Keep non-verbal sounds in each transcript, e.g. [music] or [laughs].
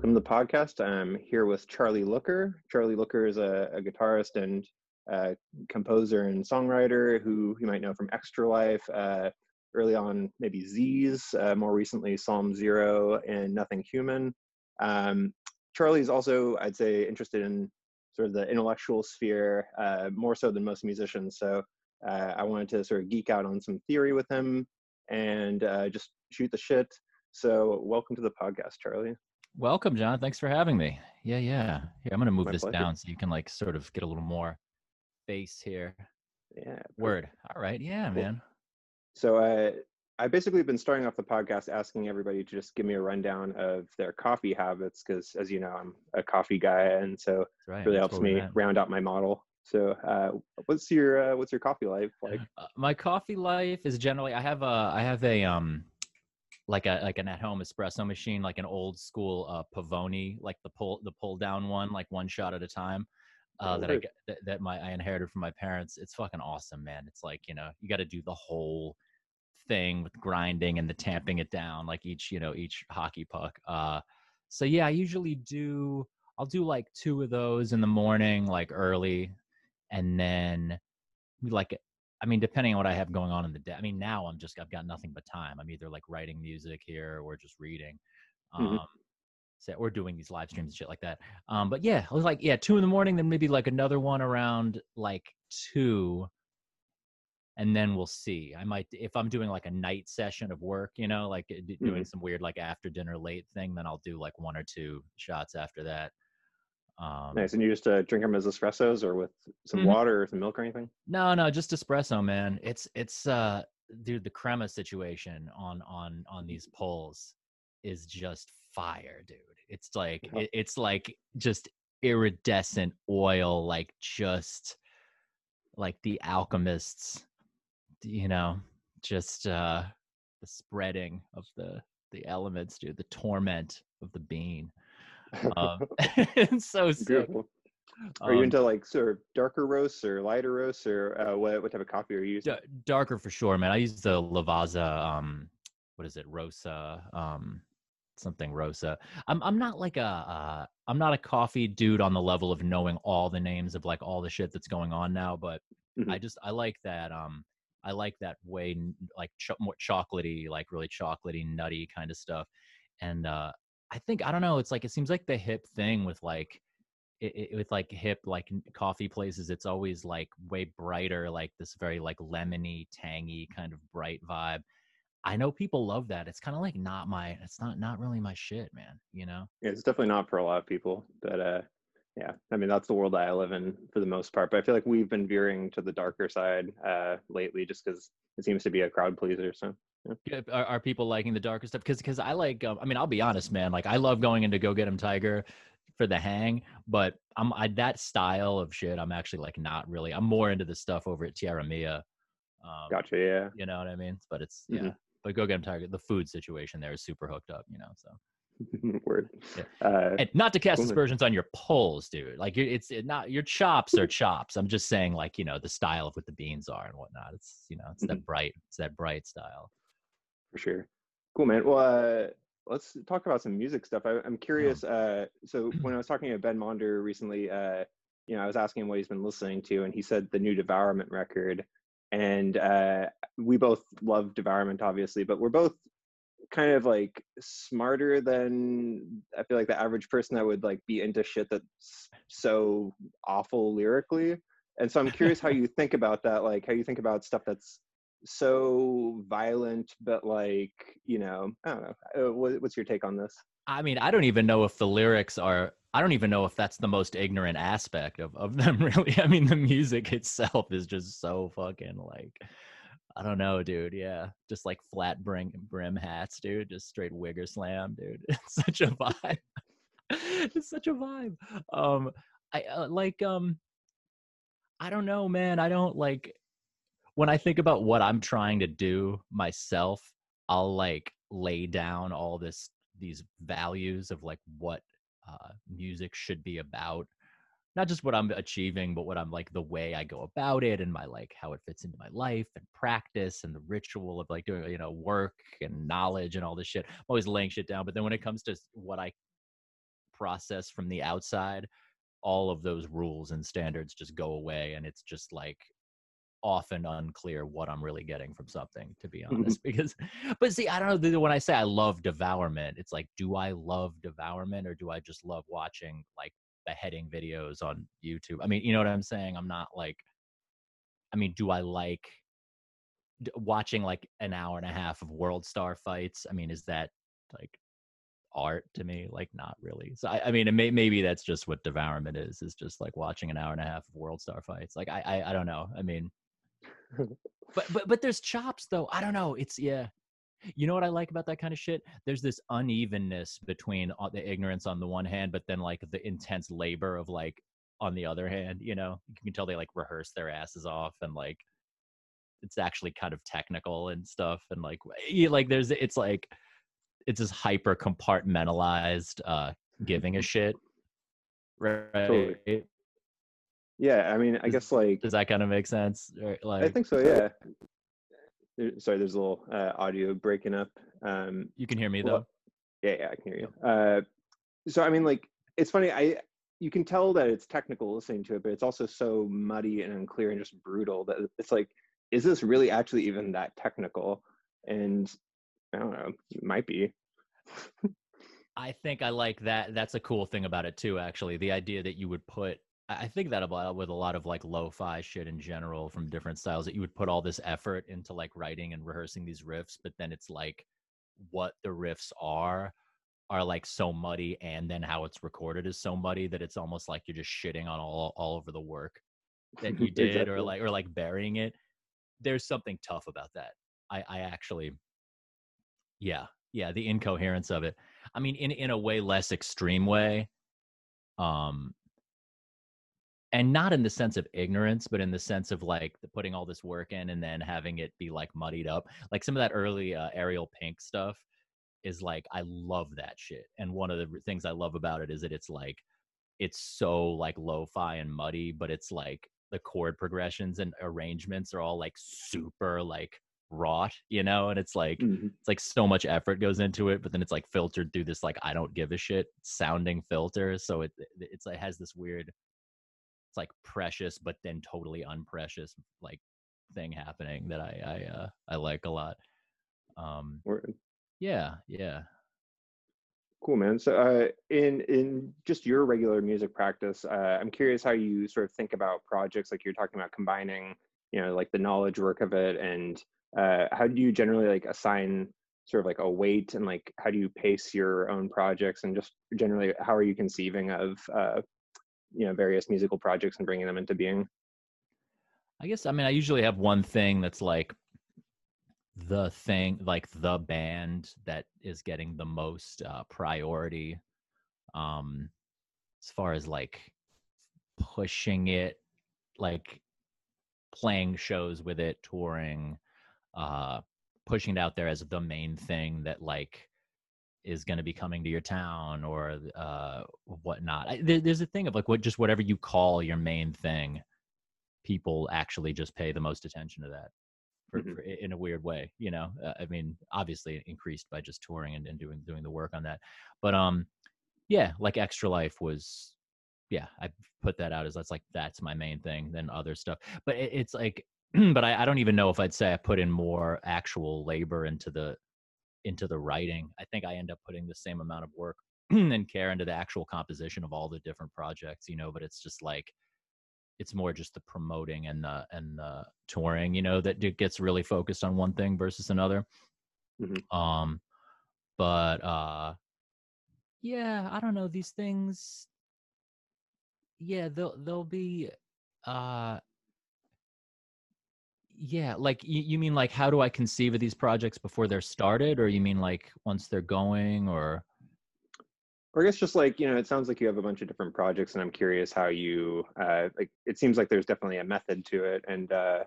Welcome to the podcast. I'm here with Charlie Looker. Charlie Looker is a, a guitarist and uh, composer and songwriter who you might know from Extra Life, uh, early on maybe Zs, uh, more recently Psalm Zero and Nothing Human. Um, Charlie's also, I'd say, interested in sort of the intellectual sphere uh, more so than most musicians. So uh, I wanted to sort of geek out on some theory with him and uh, just shoot the shit. So welcome to the podcast, Charlie. Welcome, John. Thanks for having me. Yeah, yeah. Here, I'm gonna move My this pleasure. down so you can like sort of get a little more face here. Yeah. Word. All right. Yeah, Cool. man. So uh, I've basically been starting off the podcast asking everybody to just give me a rundown of their coffee habits because, as you know, I'm a coffee guy, and so right. it really That's helps me at. round out my model. So, uh, what's your uh, what's your coffee life like? Uh, my coffee life is generally I have a I have a um like a like an at home espresso machine, like an old school uh Pavoni, like the pull the pull down one, like one shot at a time. Uh, that I get that, that my I inherited from my parents. It's fucking awesome, man. It's like you know you got to do the whole thing with grinding and the tamping it down, like each you know each hockey puck. Uh, so yeah, I usually do. I'll do like two of those in the morning, like early, and then we like I mean, depending on what I have going on in the day. I mean, now I'm just I've got nothing but time. I'm either like writing music here or just reading. Mhm. Um so or doing these live streams and shit like that. Um but yeah, it was like yeah, two in the morning, then maybe like another one around like two. And then we'll see. I might if I'm doing like a night session of work, you know, like d- doing some weird like after dinner late thing, then I'll do like one or two shots after that. Um Nice. And you just uh, drink them as espressos or with some Mhm. water or some milk or anything? No, no, just espresso, man. It's it's uh dude, the crema situation on on on these polls is just fire, dude. It's like Yeah. it, it's like just iridescent oil, like just like the alchemists, you know, just uh the spreading of the the elements, dude, the torment of the bean. Um, [laughs] it's so [laughs] sick. Beautiful. Are you Um, into like sort of darker roasts or lighter roasts or uh, what what type of coffee are you using? D- darker for sure, man. I use the Lavazza. Um, what is it, Rosa? Um, something Rosa. I'm I'm not like a uh, I'm not a coffee dude on the level of knowing all the names of like all the shit that's going on now, but I Mhm. just I like that. Um, I like that way like ch- more chocolatey, like really chocolatey, nutty kind of stuff. And uh, I think I don't know. It's like it seems like the hip thing with like it, it, with like hip like coffee places it's always like way brighter like this very like lemony tangy kind of bright vibe i know people love that it's kind of like not my it's not not really my shit man you know Yeah, it's definitely not for a lot of people, but uh, yeah, I mean that's the world that I live in for the most part. But I feel like we've been veering to the darker side uh, lately, just because it seems to be a crowd pleaser. So Are, are people liking the darker stuff because because i like um, i mean i'll be honest man like i love going into go get 'em tiger for the hang but i'm I, that style of shit i'm actually like not really i'm more into the stuff over at tierra mia um, gotcha. Yeah, you know what i mean but it's yeah Mhm. but go get 'em tiger the food situation there is super hooked up you know so [laughs] word. Yeah. Uh, and not to cast aspersions on your polls, dude. Like it's it not your chops are chops. I'm just saying, like you know, the style of what the beans are and whatnot. It's you know, it's Mm-hmm. that bright, it's that bright style. For sure. Cool, man. Well, uh, let's talk about some music stuff. I, I'm curious. Uh, so when I was talking to Ben Monder recently, uh, you know, I was asking him what he's been listening to, and he said the new Devourment record. And uh, we both love Devourment, obviously, but we're both kind of like smarter than I feel like the average person that would like be into shit that's so awful lyrically. And so I'm curious how [laughs] you think about that, like how you think about stuff that's so violent, but like you know, I don't know. Uh, what's your take on this? I mean, I don't even know if the lyrics are. I don't even know if that's the most ignorant aspect of of [laughs] them. Really, I mean, the music itself is just so fucking like. I don't know, dude. Yeah, just like flat brim brim hats, dude. Just straight wigger slam, dude. [laughs] It's such a vibe. [laughs] it's such a vibe. Um, I uh, like um. I don't know, man. I don't like when I think about what I'm trying to do myself. I'll like lay down all this these values of like what uh, music should be about not just what i'm achieving but what i'm like the way i go about it and my like how it fits into my life and practice and the ritual of like doing you know work and knowledge and all this shit i'm always laying shit down but then when it comes to what i process from the outside, all of those rules and standards just go away, and it's just like often unclear what I'm really getting from something, to be mm-hmm. honest. [laughs] because, but see, I don't know. When I say I love devourment, it's like, do I love devourment or do I just love watching like beheading videos on YouTube? I mean, you know what I'm saying? I'm not like, I mean, do I like watching like an hour and a half of world star fights? I mean, is that like art to me? Like, not really. So, I, I mean, may, maybe that's just what devourment is, is just like watching an hour and a half of world star fights. Like, I, I, I don't know. I mean, but but but there's chops though. I don't know. It's yeah. You know what I like about that kind of shit? There's this unevenness between the ignorance on the one hand, but then like the intense labor of like on the other hand. You know, you can tell they like rehearse their asses off and like it's actually kind of technical and stuff. And like like there's it's like it's this hyper compartmentalized uh giving a [laughs] shit. Right. Totally. Yeah, I mean, I guess like does that kind of make sense? Like, I think so. Yeah. There, sorry, there's a little uh, audio breaking up. Um, you can hear me though. yeah, yeah, I can hear you. Uh, so I mean, like, it's funny. I you can tell that it's technical listening to it, but it's also so muddy and unclear and just brutal that it's like, is this really actually even that technical? And I don't know, it might be. [laughs] I think I like that. That's a cool thing about it too. Actually, the idea that you would put I think that about with a lot of like lo-fi shit in general from different styles that you would put all this effort into like writing and rehearsing these riffs, but then it's like what the riffs are are like so muddy and then how it's recorded is so muddy that it's almost like you're just shitting on all all over the work that you [laughs] did exactly. or like or like burying it. There's something tough about that. I I actually yeah, yeah, the incoherence of it. I mean in in a way less extreme way. Um and not in the sense of ignorance but in the sense of like putting all this work in and then having it be like muddied up like some of that early uh, ariel pink stuff is like i love that shit and one of the things i love about it is that it's like it's so like lo-fi and muddy but it's like the chord progressions and arrangements are all like super like wrought you know and it's like mm-hmm. it's like so much effort goes into it but then it's like filtered through this like i don't give a shit sounding filter so it it's it has this weird it's like precious but then totally unprecious like thing happening that I I uh, I like a lot. Um, Word. yeah, yeah. Cool, man. So, uh, in in just your regular music practice, uh, I'm curious how you sort of think about projects like you're talking about combining, you know, like the knowledge work of it, and uh, how do you generally like assign sort of like a weight, and like how do you pace your own projects, and just generally how are you conceiving of uh, you know various musical projects and bringing them into being. I guess i mean i usually have one thing that's like the thing like the band that is getting the most uh, priority um as far as like pushing it like playing shows with it touring uh pushing it out there as the main thing that like is going to be coming to your town or uh, whatnot. I, there, there's a thing of like what just whatever you call your main thing, people actually just pay the most attention to that. For, mm-hmm. for, in a weird way, you know. Uh, I mean, obviously increased by just touring and, and doing doing the work on that. But um, yeah, like Extra Life was, yeah, I put that out as that's like that's my main thing than other stuff. But it, it's like, [clears throat] but I, I don't even know if I'd say I put in more actual labor into the into the writing. I think I end up putting the same amount of work [clears throat] and care into the actual composition of all the different projects, you know, but it's just like it's more just the promoting and the and the touring, you know, that it gets really focused on one thing versus another. Mm-hmm. Um but uh yeah, I don't know, these things yeah, they'll they'll be uh yeah like you, you mean like how do i conceive of these projects before they're started or you mean like once they're going or? Or i guess just like you know it sounds like you have a bunch of different projects and i'm curious how you uh like it seems like there's definitely a method to it and uh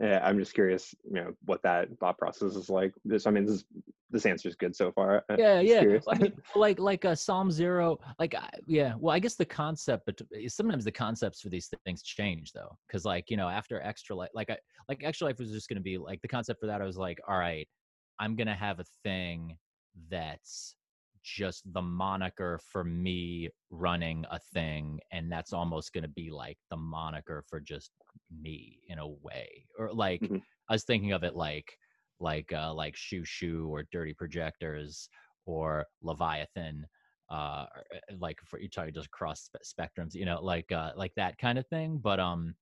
yeah, I'm just curious, you know, what that thought process is like. This, I mean, this this answer is good so far. [laughs] Yeah, yeah. I mean, like like a Psalm Zero, like yeah. Well, I guess the concept, but eh, sometimes the concepts for these things change though, because like you know, after Extra Life, like I like Extra Life was just going to be like the concept for that. I was like, all right, I'm gonna have a thing that's just the moniker for me running a thing and that's almost going to be like the moniker for just me in a way or like Mhm. i was thinking of it like like uh like Xiu Xiu or dirty projectors or leviathan uh uh, like for you talking just across spe- spectrums you know like uh like that kind of thing but um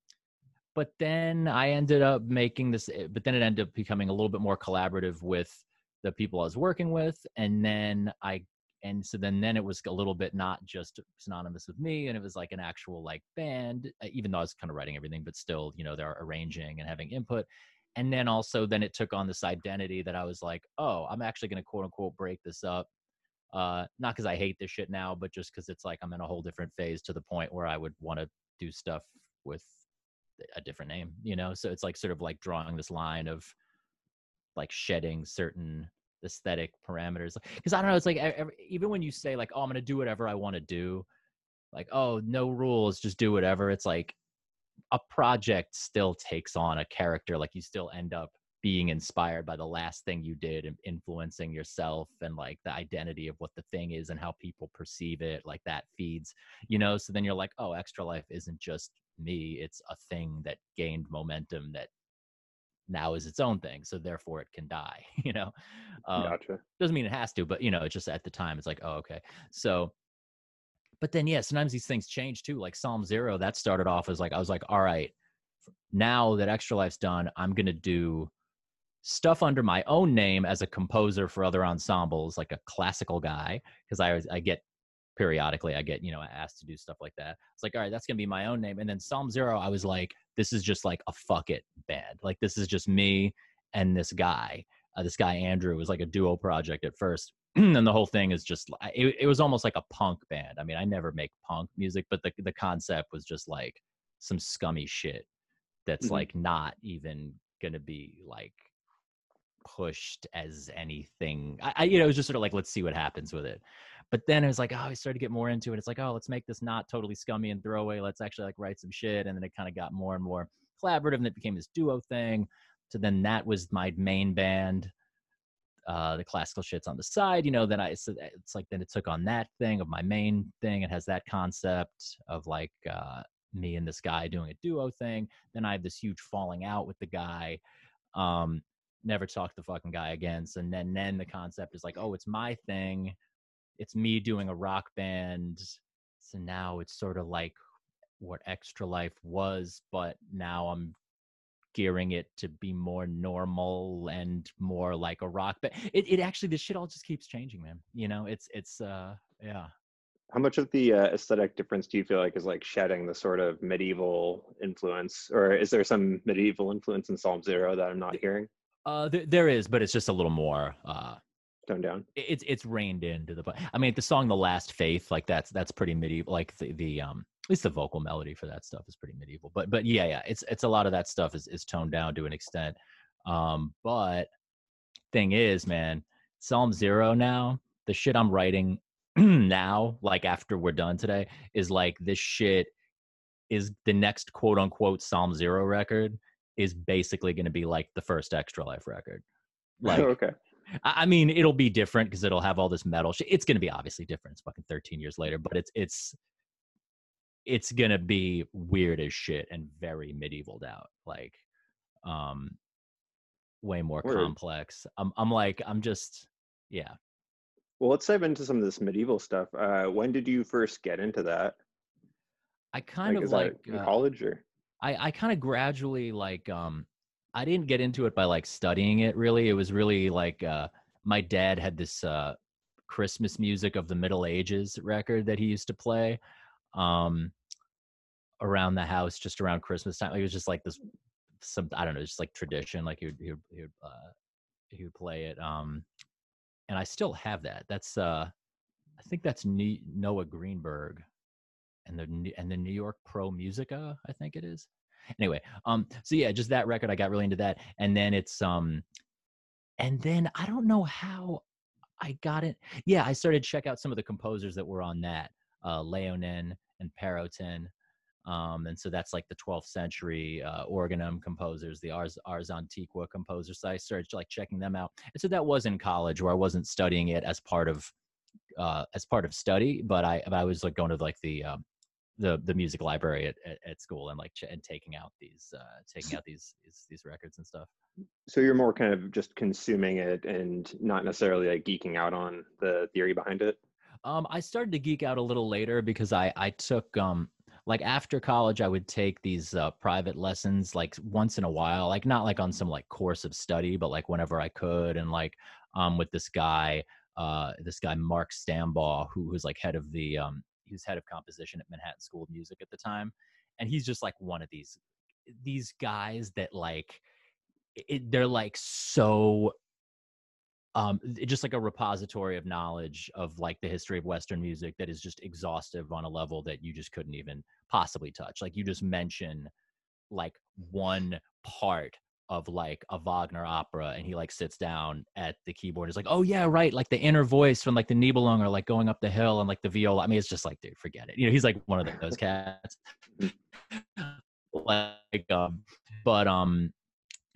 but then i ended up making this eh, but then it ended up becoming a little bit more collaborative with the people i was working with and then i and so then then it was a little bit not just synonymous with me and it was like an actual like band uh, even though i was kind of writing everything but still you know they're arranging and having input. And then also then it took on this identity that i was like oh i'm actually going to quote unquote break this up uh not because i hate this shit now but just because it's like i'm in a whole different phase to the point where i would want to do stuff with a different name you know? So it's like sort of like drawing this line of like shedding certain aesthetic parameters because i don't know it's like every, even when you say like oh i'm gonna do whatever i want to do like oh no rules just do whatever it's like a project still takes on a character like you still end up being inspired by the last thing you did and influencing yourself and like the identity of what the thing is and how people perceive it like that feeds you know? So then you're like oh extra life isn't just me it's a thing that gained momentum that now is its own thing so therefore it can die [laughs] you know um, gotcha. doesn't mean it has to but you know it's just at the time it's like oh okay so but then yeah sometimes these things change too like psalm zero that started off as like i was like all right now that extra life's done i'm gonna do stuff under my own name as a composer for other ensembles like a classical guy because i i get periodically i get you know asked to do stuff like that. It's like all right that's gonna be my own name. And then psalm zero i was like this is just like a fuck it band. Like this is just me and this guy. Uh, this guy andrew was like a duo project at first [clears throat] and the whole thing is just it, it was almost like a punk band. I mean i never make punk music but the, the concept was just like some scummy shit that's Mhm. like not even gonna be like pushed as anything. I, I you know it was just sort of like let's see what happens with it but then it was like oh i started to get more into it it's like oh let's make this not totally scummy and throwaway let's actually like write some shit and then it kind of got more and more collaborative and it became this duo thing so then that was my main band uh the classical shit's on the side you know then i so it's like then it took on that thing of my main thing it has that concept of like uh me and this guy doing a duo thing then i have this huge falling out with the guy um never talk to the fucking guy again so then then the concept is like oh it's my thing it's me doing a rock band so now it's sort of like what extra life was but now i'm gearing it to be more normal and more like a rock but it, it actually this shit all just keeps changing man you know it's it's uh yeah How much of the uh, aesthetic difference do you feel like is like shedding the sort of medieval influence, or is there some medieval influence in Psalm Zero that I'm not hearing? uh th- there is but it's just a little more uh Toned down. it's it's reined into the i mean the song the last faith like that's that's pretty medieval like the the um at least the vocal melody for that stuff is pretty medieval but but yeah yeah it's it's a lot of that stuff is is toned down to an extent um but thing is man psalm zero now the shit i'm writing [clears throat] now like after we're done today is like this shit is the next quote unquote psalm zero record is basically going to be like the first extra life record [laughs] like okay. I mean, it'll be different because it'll have all this metal shit. It's gonna be obviously different. It's fucking 13 years later, but it's it's it's gonna be weird as shit and very medievaled out. Like, um, way more Word. complex. I'm I'm like I'm just yeah. Well, let's dive into some of this medieval stuff. Uh, when did you first get into that? I kind is of like in uh, college or? I I kind of gradually like um I didn't get into it by like studying it really. It was really like uh my dad had this uh Christmas music of the Middle Ages record that he used to play um around the house just around Christmas time. It was just like this some I don't know, just like tradition like he would he would, he would, uh, he would play it um and I still have that. That's uh I think that's Noah Greenberg and the and the New York Pro Musica, I think it is. Anyway, um, so yeah, just that record, I got really into that, and then it's um, and then I don't know how I got it. Yeah, I started to check out some of the composers that were on that, uh, Leonin and Perotin. Um, and so that's like the 12th century uh, organum composers, the Ars, Ars Antiqua composers. So I started like checking them out. And so that was in college where I wasn't studying it as part of uh, as part of study, but I I was like going to like the um, the the music library at, at, at school and like ch- and taking out these uh, taking out these, these these records and stuff. So you're more kind of just consuming it and not necessarily like geeking out on the theory behind it. Um, I started to geek out a little later because I I took um like after college I would take these uh, private lessons like once in a while, like not like on some like course of study, but like whenever I could, and like um with this guy uh this guy Mark Stambaugh who was like head of the um was head of composition at Manhattan School of Music at the time, and he's just like one of these these guys that like it, they're like so um just like a repository of knowledge of like the history of western music that is just exhaustive on a level that you just couldn't even possibly touch. Like you just mention like one part of like a Wagner opera and he like sits down at the keyboard. He's like, oh yeah, right. Like the inner voice from like the Nibelung or like going up the hill and like the viola. I mean, it's just like, dude, forget it. You know, he's like one of those cats. [laughs] like, um, but um,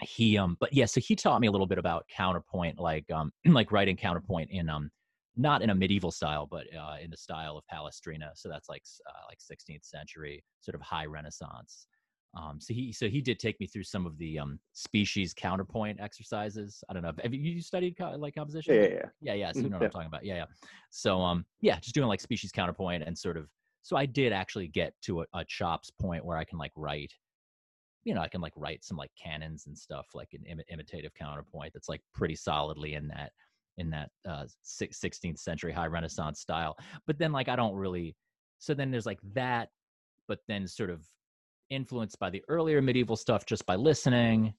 he um, but yeah, so he taught me a little bit about counterpoint, like um, [clears throat] like writing counterpoint in um, not in a medieval style, but uh, in the style of Palestrina. So that's like uh, like 16th century, sort of high Renaissance. Um, so he so he did take me through some of the um, species counterpoint exercises. I don't know. Have you studied co- like composition? Yeah, yeah, yeah. Yeah, yeah. So you Mhm, know what yeah. I'm talking about. Yeah, yeah. So um, yeah, just doing like species counterpoint and sort of. So I did actually get to a, a chops point where I can like write. You know, I can like write some like canons and stuff like an Im- imitative counterpoint that's like pretty solidly in that in that uh, 16th century high Renaissance style. But then like I don't really. So then there's like that, but then sort of influenced by the earlier medieval stuff just by listening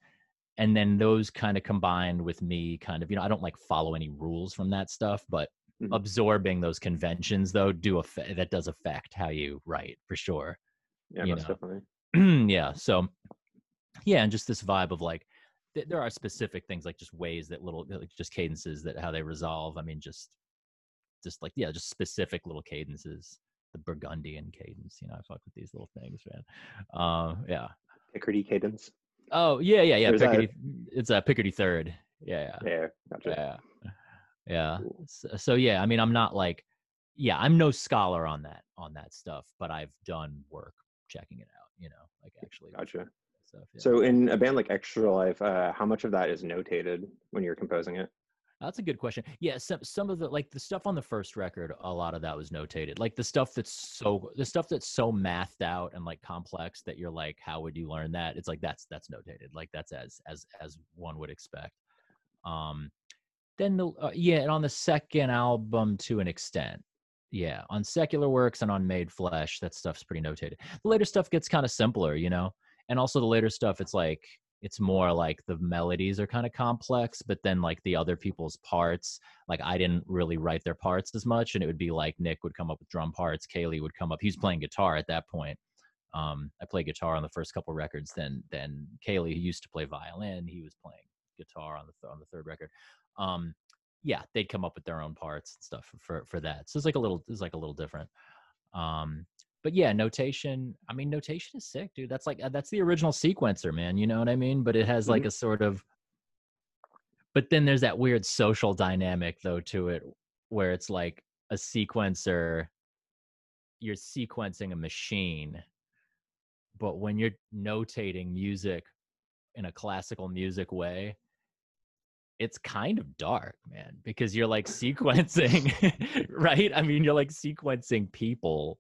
and then those kind of combined with me kind of you know i don't like follow any rules from that stuff but Mhm. absorbing those conventions though do affect that does affect how you write for sure Yeah, you most know. definitely. [clears throat] yeah so yeah and just this vibe of like th- there are specific things like just ways that little like just cadences that how they resolve i mean just just like yeah just specific little cadences the burgundian cadence you know i fuck with these little things man um yeah Picardy cadence. Oh yeah, yeah, yeah. Or is that- Picardy, it's a Picardy third. Yeah, Yeah, gotcha. yeah, yeah, yeah. Cool. So, so yeah, I mean, I'm not like, yeah, I'm no scholar on that on that stuff, but I've done work checking it out. You know, like actually Gotcha. stuff. Yeah. So in a band like Extra Life, uh, how much of that is notated when you're composing it? That's a good question. Yeah, some some of the like the stuff on the first record, a lot of that was notated. Like the stuff that's so the stuff that's so mathed out and like complex that you're like, how would you learn that? It's like that's that's notated. Like that's as as as one would expect. Um, then the uh, yeah, and on the second album to an extent, yeah, on Secular Works and on Made Flesh, that stuff's pretty notated. The later stuff gets kind of simpler, you know, and also the later stuff, it's like it's more like the melodies are kind of complex but then like the other people's parts like i didn't really write their parts as much and it would be like nick would come up with drum parts caley would come up he was playing guitar at that point. Um i played guitar on the first couple records then then caley who used to play violin he was playing guitar on the th- on the third record. Um yeah they'd come up with their own parts and stuff for for that so it's like a little it's like a little different. Um but yeah notation i mean notation is sick dude that's like uh, that's the original sequencer man you know what i mean? But it has like a sort of but then there's that weird social dynamic though to it where it's like a sequencer you're sequencing a machine but when you're notating music in a classical music way it's kind of dark man because you're like [laughs] sequencing [laughs] right? I mean you're like sequencing people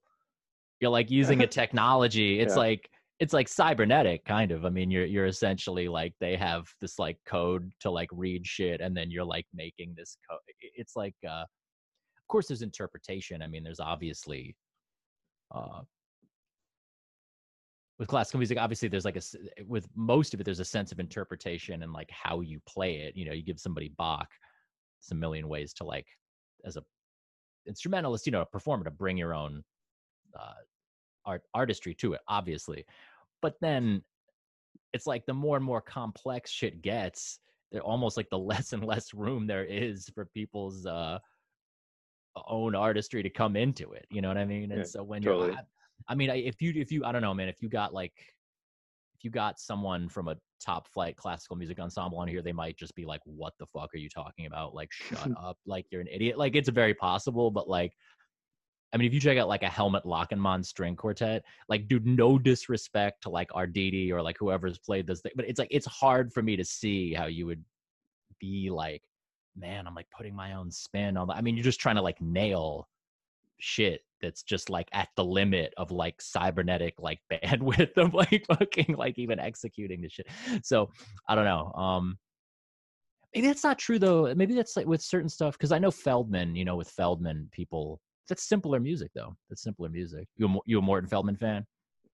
you're like using a technology. [laughs] It's Yeah. like it's like cybernetic kind of. I mean you're you're essentially like they have this like code to like read shit and then you're like making this code it's like uh of course there's interpretation. I mean there's obviously uh with classical music obviously there's like a with most of it there's a sense of interpretation and like how you play it. You know you give somebody bach it's a million ways to like as a instrumentalist you know a performer to bring your own uh art artistry to it obviously but then it's like the more and more complex shit gets they're almost like the [laughs] less and less room there is for people's uh own artistry to come into it you know what i mean and Yeah, so when totally. you're I, I mean I- if you if you i don't know man if you got like if you got someone from a top flight classical music ensemble on here, they might just be like, "What the fuck are you talking about? Like, shut [laughs] up! Like, you're an idiot." Like, it's very possible, but like, I mean, if you check out like a Helmut Lachenmann string quartet, like, dude, no disrespect to like Arditi or like whoever's played this thing, but it's like it's hard for me to see how you would be like, man, I'm like putting my own spin on. I mean, you're just trying to like nail shit that's just like at the limit of like cybernetic like [laughs] bandwidth of like fucking like even executing the shit. So I don't know. Um maybe that's not true though. Maybe that's like with certain stuff because I know Feldman. You know, with Feldman, people that's simpler music though. That's simpler music. You a, you a Morton Feldman fan?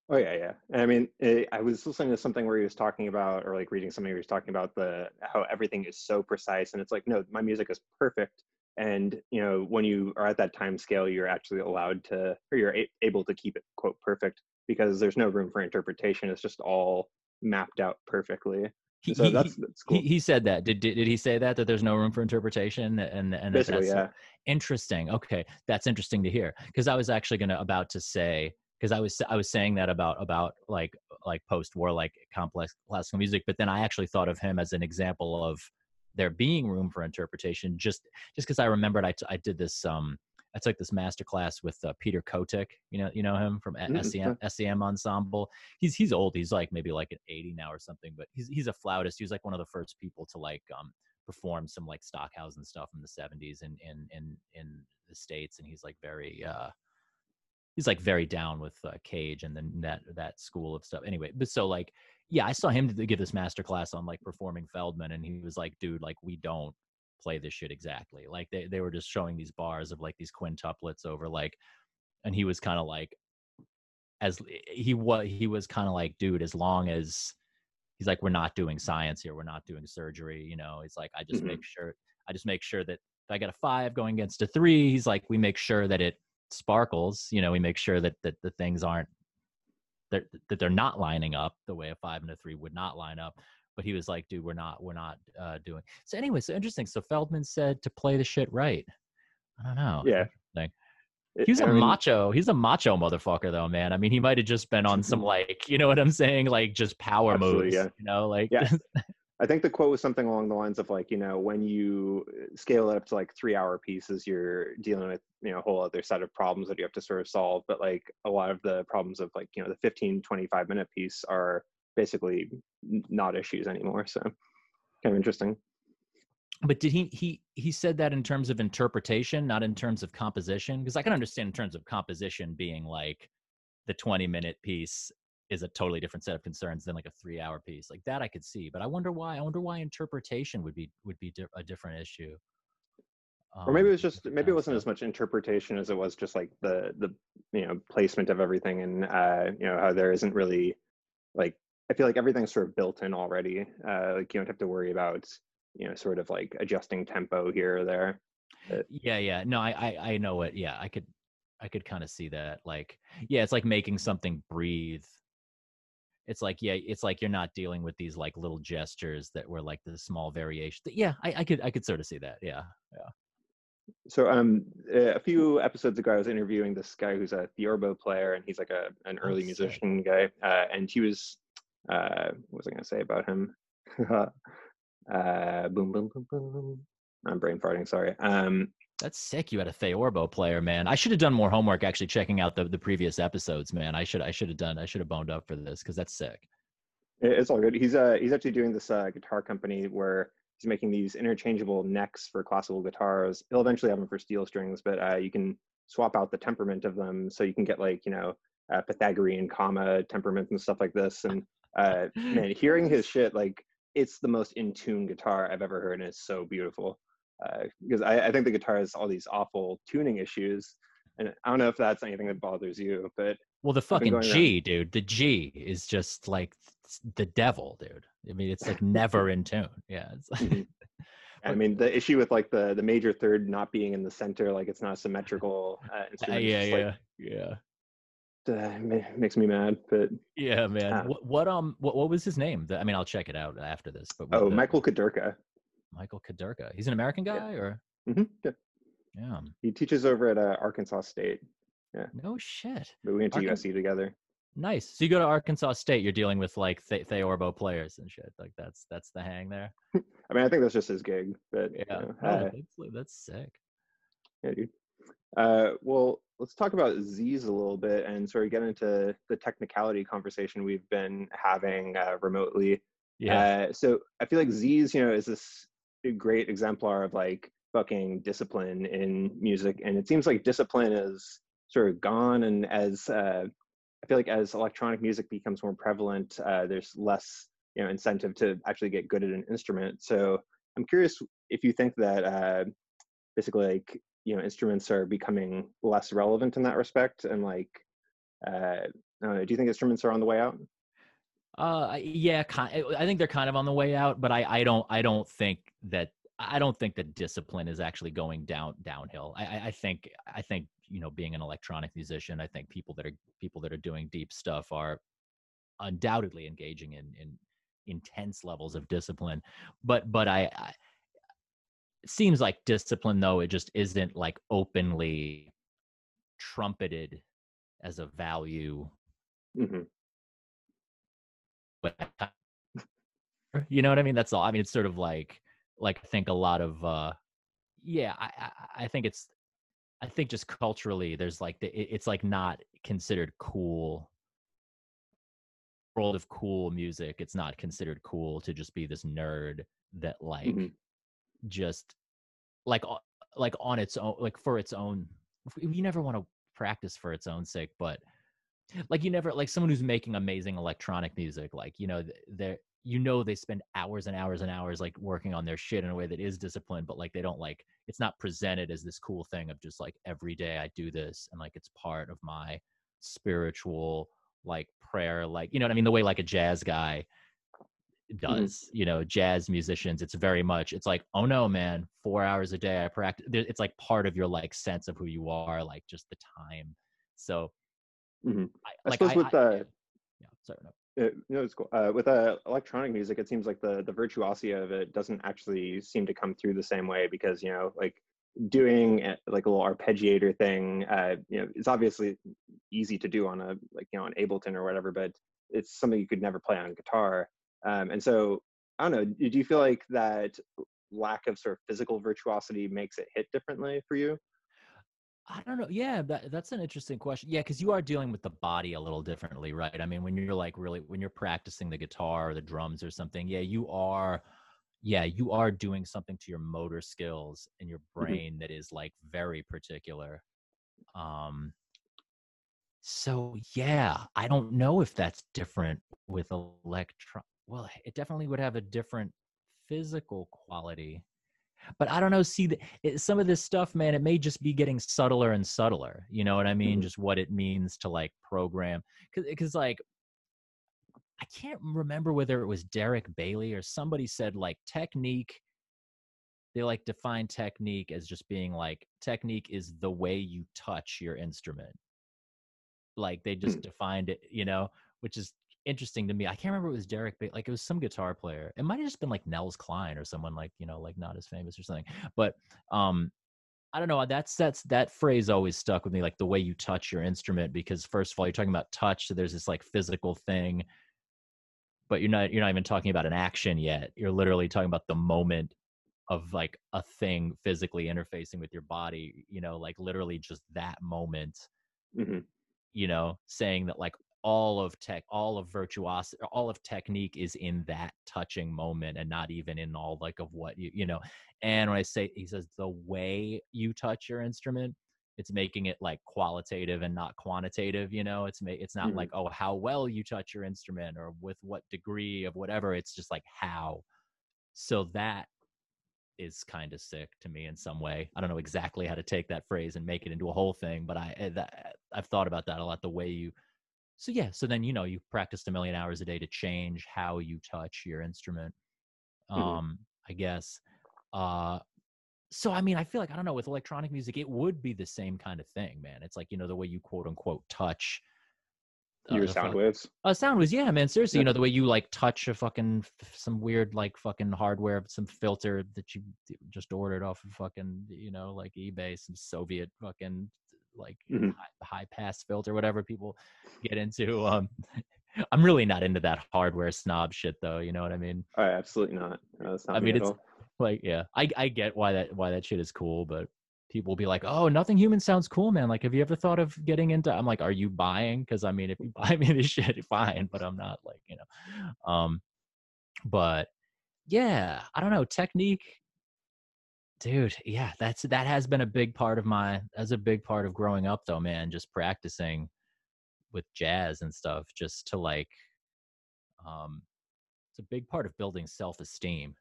Oh yeah, yeah. I mean, it, I was listening to something where he was talking about, or like reading something where he was talking about the how everything is so precise, and it's like, no, my music is perfect. And you know, when you are at that time scale, you're actually allowed to, or you're a- able to keep it quote perfect because there's no room for interpretation. It's just all mapped out perfectly. He, so that's, that's cool. he, he said that. Did, did did he say that that there's no room for interpretation and and that that's yeah. interesting. Okay, that's interesting to hear because I was actually gonna about to say because I was I was saying that about about like like post war like complex classical music, but then I actually thought of him as an example of there being room for interpretation. Just just because I remembered I, t- I did this um I took this master class with uh, Peter Kotik. You know you know him from Mm, SEM SEM ensemble. He's he's old. He's like maybe like an 80 now or something, but he's he's a flautist. He was like one of the first people to like um perform some like Stockhausen stuff in the 70s in in in in the states, and he's like very uh he's like very down with uh, Cage and then that that school of stuff. Anyway, but so like yeah, I saw him give this master class on like performing Feldman, and he was like, dude, like we don't play this shit exactly. Like they they were just showing these bars of like these quintuplets over like, and he was kind of like, as he was he was kind of like, dude, as long as he's like, we're not doing science here, we're not doing surgery, you know. He's like, I just Mhm. make sure I just make sure that if I get a five going against a three, he's like, we make sure that it sparkles, you know, we make sure that that the things aren't that that they're not lining up the way a five and a three would not line up. But he was like, dude, we're not we're not uh, doing. So anyway, so interesting. So Feldman said to play the shit right. I don't know. Yeah. Interesting. It- He was a I mean, macho. He's a macho motherfucker, though, man. I mean, he might have just been on some [laughs] like, you know what I'm saying, like just power moves. yeah. You know, like Yeah. [laughs] I think the quote was something along the lines of like, you know, when you uh, scale it up to like three hour pieces, you're dealing with, you know, a whole other set of problems that you have to sort of solve. But like a lot of the problems of like, you know, the 15, 25 minute piece are basically not issues anymore. So kind of interesting. but did he he he said that in terms of interpretation, not in terms of composition? Because I can understand in terms of composition being like the 20 minute piece is a totally different set of concerns than like a three hour piece. Like that I could see, but I wonder why. I wonder why interpretation would be would be di- a different issue. or maybe it Um, was just, maybe it wasn't as much interpretation as it was just like the, the, you know, placement of everything and, uh, you know, how there isn't really like, I feel like everything's sort of built in already. Uh, like you don't have to worry about, you know, sort of like adjusting tempo here or there. yeah yeah no I, I i know it yeah i could i could kind of see that like yeah it's like making something breathe it's like yeah it's like you're not dealing with these like little gestures that were like the small variation yeah i, I could i could sort of see that yeah yeah. So um, uh, a few episodes ago, I was interviewing this guy who's a theorbo player, and he's like a an Oh, early musician guy. Uh, and he was, uh, what was I going to say about him? [laughs] uh, boom, boom, boom, boom. I'm brain farting. Sorry. Um, that's sick you had a theorbo player man i should have done more homework actually checking out the, the previous episodes man i should i should have done i should have boned up for this because that's sick it's all good. He's uh he's actually doing this uh, guitar company where he's making these interchangeable necks for classical guitars. He'll eventually have them for steel strings, but uh, you can swap out the temperament of them, so you can get like you know uh, Pythagorean comma temperament and stuff like this. And uh, [laughs] man, hearing his shit like it's the most in tune guitar I've ever heard, and it's so beautiful. Uh because I, I think the guitar has all these awful tuning issues, and I don't know if that's anything that bothers you, but well the fucking g dude the g is just like the devil dude i mean it's like [laughs] never in tune yeah it's like, Mhm. [laughs] I mean, the issue with like the the major third not being in the center, like it's not a symmetrical uh, Uh, yeah, yeah, just, yeah, Like, uh, makes me mad. But yeah, man. Ah. What, what, um, what, what was his name? The- I mean, I'll check it out after this. But oh, the- Michael Kadurka. Michael Kadurka. He's an American Yeah. guy, or hmm Yeah. yeah, He teaches over at uh, Arkansas State. Yeah. No shit. but We went to USC together. Nice. So you go to Arkansas State, you're dealing with like Th- Theorbo players and shit. Like that's that's the hang there. [laughs] I mean, I think that's just his gig, but Yeah, you know, No, uh, that's, that's sick. yeah, dude. Uh, well, let's talk about Zs a little bit and sort of get into the technicality conversation we've been having uh, remotely. Yeah, Uh, so I feel like Zs, you know, is this great exemplar of like fucking discipline in music, and it seems like discipline is sort of gone. And as uh, I feel like as electronic music becomes more prevalent, uh, there's less, you know, incentive to actually get good at an instrument. So I'm curious if you think that uh, basically like you know instruments are becoming less relevant in that respect, and like uh, know, do you think instruments are on the way out? uh, yeah. I think they're kind of on the way out, but I, I don't, I don't think that, I don't think that discipline is actually going down downhill. I, I- think, I think you know, being an electronic musician, I think people that are people that are doing deep stuff are undoubtedly engaging in in intense levels of discipline. But, but I, I seems like discipline though it just isn't like openly trumpeted as a value hmm but [laughs] you know what I mean? That's all. I mean, it's sort of like like I think a lot of uh yeah, I I, think it's I think just culturally there's like the, it's like not considered cool world of cool music. It's not considered cool to just be this nerd that like Mhm. Just like like on its own like for its own you never want to practice for its own sake but like you never like someone who's making amazing electronic music like you know th- they're you know they spend hours and hours and hours like working on their shit in a way that is disciplined but like they don't like it's not presented as this cool thing of just like every day i do this and like it's part of my spiritual like prayer like you know what i mean? The way like a jazz guy does you know jazz musicians it's very much it's like oh no man four hours a day i practice it's like part of your like sense of who you are like just the time so Mhm. I, I like, suppose with I- the yeah, yeah, sorry, no. Uh, no, it's cool. Uh, with uh, electronic music, it seems like the the virtuosity of it doesn't actually seem to come through the same way because you know, like doing uh, like a little arpeggiator thing, uh, you know, it's obviously easy to do on a like you know an Ableton or whatever, but it's something you could never play on guitar. Um, and so I don't know. Do you feel like that lack of sort of physical virtuosity makes it hit differently for you? I don't know. Yeah, that, that's an interesting question. Yeah, because you are dealing with the body a little differently, right? I mean, when you're like really when you're practicing the guitar or the drums or something, yeah, you are, yeah, you are doing something to your motor skills and your brain that is like very particular. Um. So yeah, I don't know if that's different with electron. Well, it definitely would have a different physical quality but I don't know. See, the, it, some of this stuff, man, it may just be getting subtler and subtler. You know what I mean? Mhm. Just what it means to like program. Because, like, I can't remember whether it was Derek Bailey or somebody said like technique. They like define technique as just being like technique is the way you touch your instrument. Like they just Hmm. defined it, you know, which is interesting to me. I can't remember if it was Derek, but like it was some guitar player. It might have just been like Nels Cline or someone like you know like not as famous or something. But um, I don't know. That's that's that phrase always stuck with me, like the way you touch your instrument. Because first of all, you're talking about touch, so there's this like physical thing, but you're not you're not even talking about an action yet. You're literally talking about the moment of like a thing physically interfacing with your body. You know, like literally just that moment hmm you know, saying that like all of tech, all of virtuosity, all of technique is in that touching moment and not even in all like of what you, you know. And when I say, he says, the way you touch your instrument, it's making it like qualitative and not quantitative, you know, it's, ma- it's not Mhm. like, oh, how well you touch your instrument or with what degree of whatever. It's just like how. So that is kind of sick to me in some way. I don't know exactly how to take that phrase and make it into a whole thing, but I eh, that, I've thought about that a lot. The way you, so yeah, so then you know you practiced a million hours a day to change how you touch your instrument. Mhm. Um, I guess. Uh, so I mean, I feel like I don't know with electronic music, it would be the same kind of thing, man. It's like you know the way you quote unquote touch uh, Your sound fuck- waves. uh, sound was yeah, man. Seriously, Yeah. you know the way you like touch a fucking some weird like fucking hardware, some filter that you just ordered off of fucking you know like eBay, some Soviet fucking like Mhm. high, high pass filter, whatever people get into. Um, [laughs] I'm really not into that hardware snob shit, though. You know what I mean? Oh, absolutely not. No, not I me mean, it's- all. Like, yeah, I I get why that why that shit is cool, but people will be like, "Oh, nothing human sounds cool, man." Like, have you ever thought of getting into? I'm like, "Are you buying?" Because I mean, if you [laughs] buy me this shit, fine, but I'm not like you know. Um, but yeah, I don't know technique, dude. Yeah, that's that has been a big part of my as a big part of growing up, though, man. Just practicing with jazz and stuff, just to like, um, it's a big part of building self esteem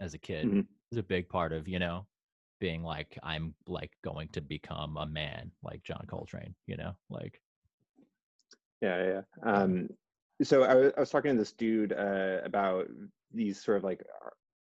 as a kid Mhm. is a big part of you know being like i'm like going to become a man like john coltrane you know like Yeah, yeah. Um, so I was, I was talking to this dude uh, about these sort of like,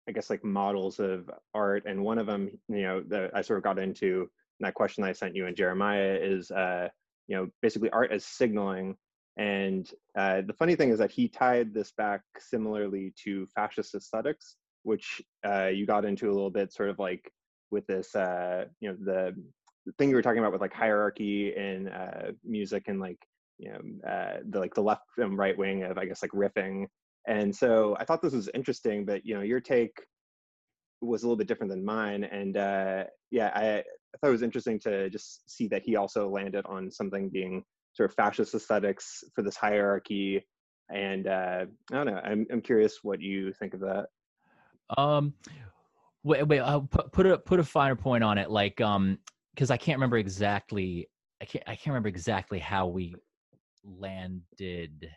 I guess like models of art, and one of them, you know, that I sort of got into in that question that I sent you and Jeremiah is, uh, you know, basically art as signaling. And uh, the funny thing is that he tied this back similarly to fascist aesthetics, which uh, you got into a little bit, sort of like with this, uh, you know, the the thing you were talking about with like hierarchy in uh, music and like you know uh, the like the left and right wing of I guess like riffing. And so I thought this was interesting, but you know your take was a little bit different than mine. And uh, yeah, I, I thought it was interesting to just see that he also landed on something being sort of fascist aesthetics for this hierarchy. And uh, I don't know. I'm I'm curious what you think of that. um wait wait i'll put, put a put a finer point on it like um because i can't remember exactly i can't i can't remember exactly how we landed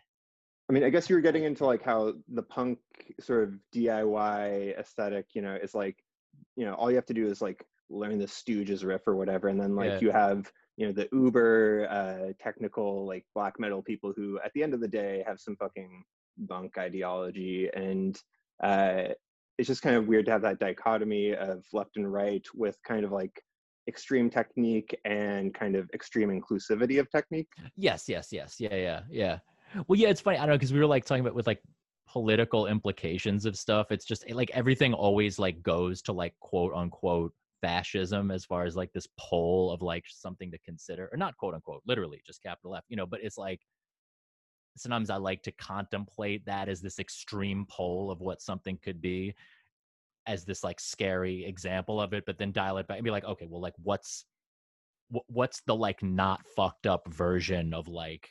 I mean, I guess you were getting into like how the punk sort of DIY aesthetic, you know, is like, you know, all you have to do is like learn the Stooges riff or whatever, and then like Yeah. you have, you know, the uber uh, technical like black metal people who, at the end of the day, have some fucking bunk ideology, and uh, it's just kind of weird to have that dichotomy of left and right with kind of like extreme technique and kind of extreme inclusivity of technique. Yes, yes, yes. Yeah, yeah, yeah. Well, yeah, it's funny. I don't know because we were like talking about with like political implications of stuff. It's just eh, like everything always like goes to like quote unquote fascism as far as like this pole of like something to consider, or not quote unquote, literally just capital F, you know. But it's like sometimes I like to contemplate that as this extreme pole of what something could be as this like scary example of it, but then dial it back and be like, okay, well, like what's what's the like not fucked up version of like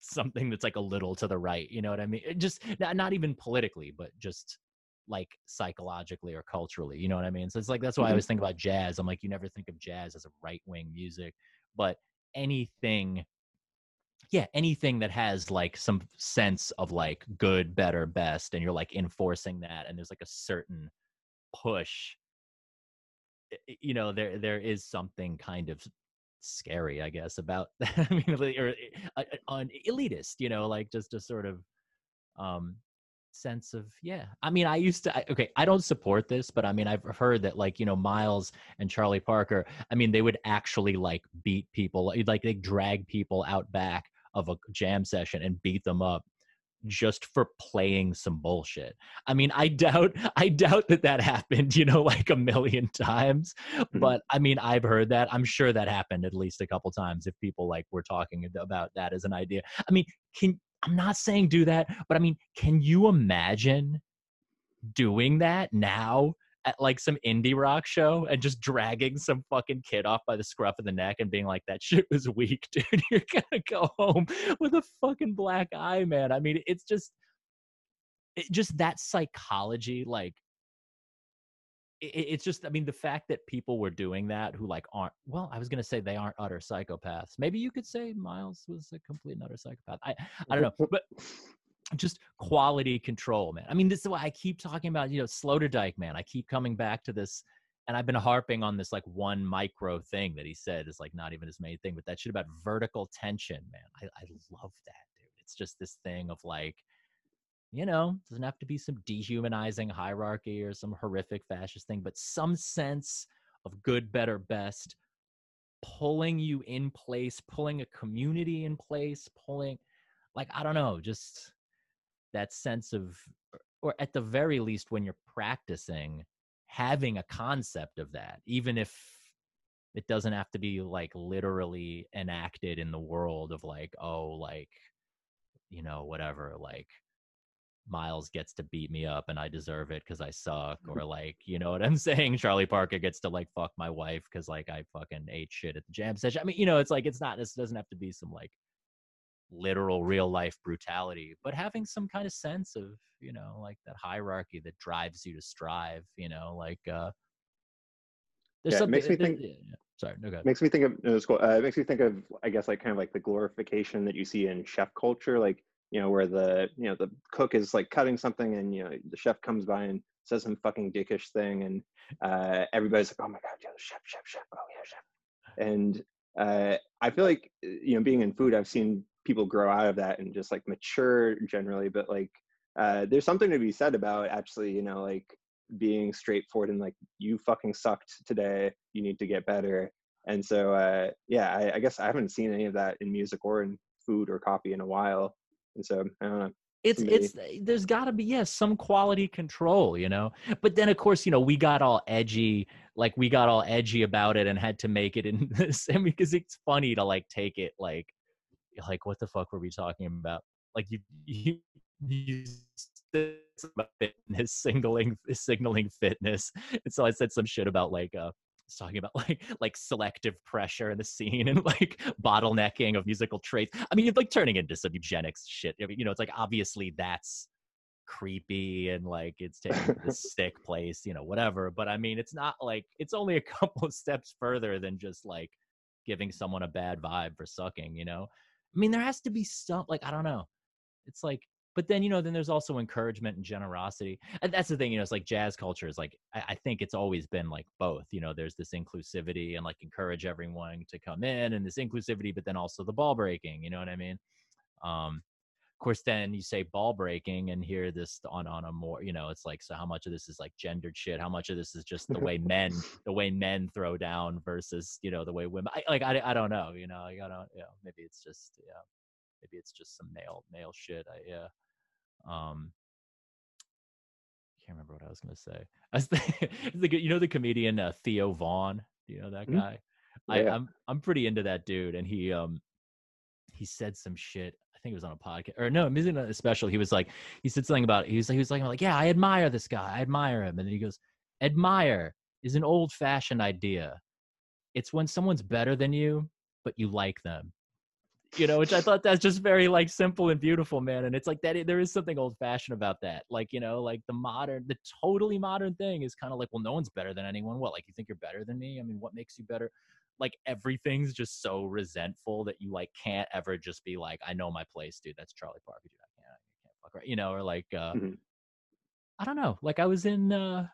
something that's like a little to the right you know what i mean? It just not, not even politically but just like psychologically or culturally you know what i mean? So it's like that's why i Mhm. always think about jazz. I'm like you never think of jazz as a right wing music but anything yeah anything that has like some sense of like good better best and you're like enforcing that and there's like a certain push you know there there is something kind of scary i guess about [laughs] i mean or uh, uh, on elitist you know like just a sort of um sense of yeah i mean i used to I, okay i don't support this but i mean i've heard that like you know miles and charlie parker i mean they would actually like beat people like, they drag people out back of a jam session and beat them up just for playing some bullshit. I mean, I doubt [laughs] I doubt that that happened, you know, like a million times, mm-hmm. but I mean, I've heard that. I'm sure that happened at least a couple times if people like were talking about that as an idea. I mean, can I'm not saying do that, but I mean, can you imagine doing that now at like some indie rock show and just dragging some fucking kid off by the scruff of the neck and being like, that [laughs] shit was weak, dude. [laughs] You're gonna go home with a fucking black eye, man. I mean, it's just, it, just that psychology, like, it, it's just, I mean, the fact that people were doing that who like aren't, well, I was gonna say they aren't utter psychopaths. Maybe you could say Miles was a complete and utter psychopath. I, I don't know, but just quality control, man. I mean, this is why I keep talking about, you know, slow to Sloterdijk, man. I keep coming back to this, and I've been harping on this like one micro thing that he said is like not even his main thing, but that shit about vertical tension, man. I, I love that, dude. It's just this thing of like, you know, doesn't have to be some dehumanizing hierarchy or some horrific fascist thing, but some sense of good, better, best, pulling you in place, pulling a community in place, pulling, like, I don't know, just that sense of or at the very least when you're practicing having a concept of that even if it doesn't have to be like literally enacted in the world of like oh like you know whatever like Miles gets to beat me up and I deserve it because I suck, or [laughs] like, you know what I'm [laughs] saying? Charlie Parker gets to like fuck my wife because like I fucking ate shit at the jam session. I mean, you know, it's like it's not. This doesn't have to be some like literal real life brutality, but having some kind of sense of you know like that hierarchy that drives you to strive. You know, like uh, there's yeah, something. Makes me think. Yeah, Sorry, no good. Makes me think of no, cool. uh, it makes me think of I guess like kind of like the glorification that you see in chef culture, like you know where the you know the cook is like cutting something and you know the chef comes by and says some fucking dickish thing and uh, everybody's like, oh my god, yeah, chef, chef, chef, oh yeah, chef. And uh, I feel like you know being in food, I've seen people grow out of that and just like mature generally, but like uh, there's something to be said about actually, you know, like being straightforward and like you fucking sucked today you need to get better. And so uh yeah I, I, guess i haven't seen any of that in music or in food or coffee in a while and so i don't know. It's somebody... it's there's got to be yes yeah, some quality control you know? But then of course you know we got all edgy like we got all edgy about it and had to make it in [laughs] this and because it's funny to like take it like like what the fuck were we talking about like you [laughs] you, you about fitness, signaling signaling fitness. And so I said some shit about like uh talking about [laughs] like like selective pressure in the scene and like bottlenecking of musical traits. I mean, like turning into some eugenics shit. I mean, you know, it's like obviously that's creepy and like it's taking the [laughs] stick place, you know, whatever. But I mean, it's not like it's only a couple of steps further than just like giving someone a bad vibe for sucking, you know. I mean, there has to be some like I don't know. It's like but then you know then there's also encouragement and generosity and that's the thing you know it's like jazz culture is like I, I, think it's always been like both you know there's this inclusivity and like encourage everyone to come in and this inclusivity but then also the ball breaking you know what i mean um course then you say ball breaking and hear this on on a more you know it's like so how much of this is like gendered shit how much of this is just the way [laughs] men the way men throw down versus you know the way women I, like I, I don't know you know i don't you know maybe it's just yeah maybe it's just some male male shit. I yeah. Um, can't remember what I was gonna say. I was thinking, you know the comedian uh, Theo Von. You know that mm-hmm. guy? Mm-hmm. Yeah. I, I'm I'm pretty into that dude, and he um he said some shit. I think it was on a podcast or no, it wasn't a special. He was like he said something about he was he was like like yeah, I admire this guy, I admire him, and then he goes, admire is an old fashioned idea. It's when someone's better than you, but you like them you know, which I thought that's just very like simple and beautiful, man. And it's like that there is something old fashioned about that. Like, you know, like the modern, the totally modern thing is kind of like, well, no one's better than anyone. What, like you think you're better than me? I mean, what makes you better? Like everything's just so resentful that you like can't ever just be like, I know my place, dude. That's Charlie Parker, dude. I can't, I can't fuck right, you know, or like, uh, mm-hmm. I don't know. Like I was in, uh,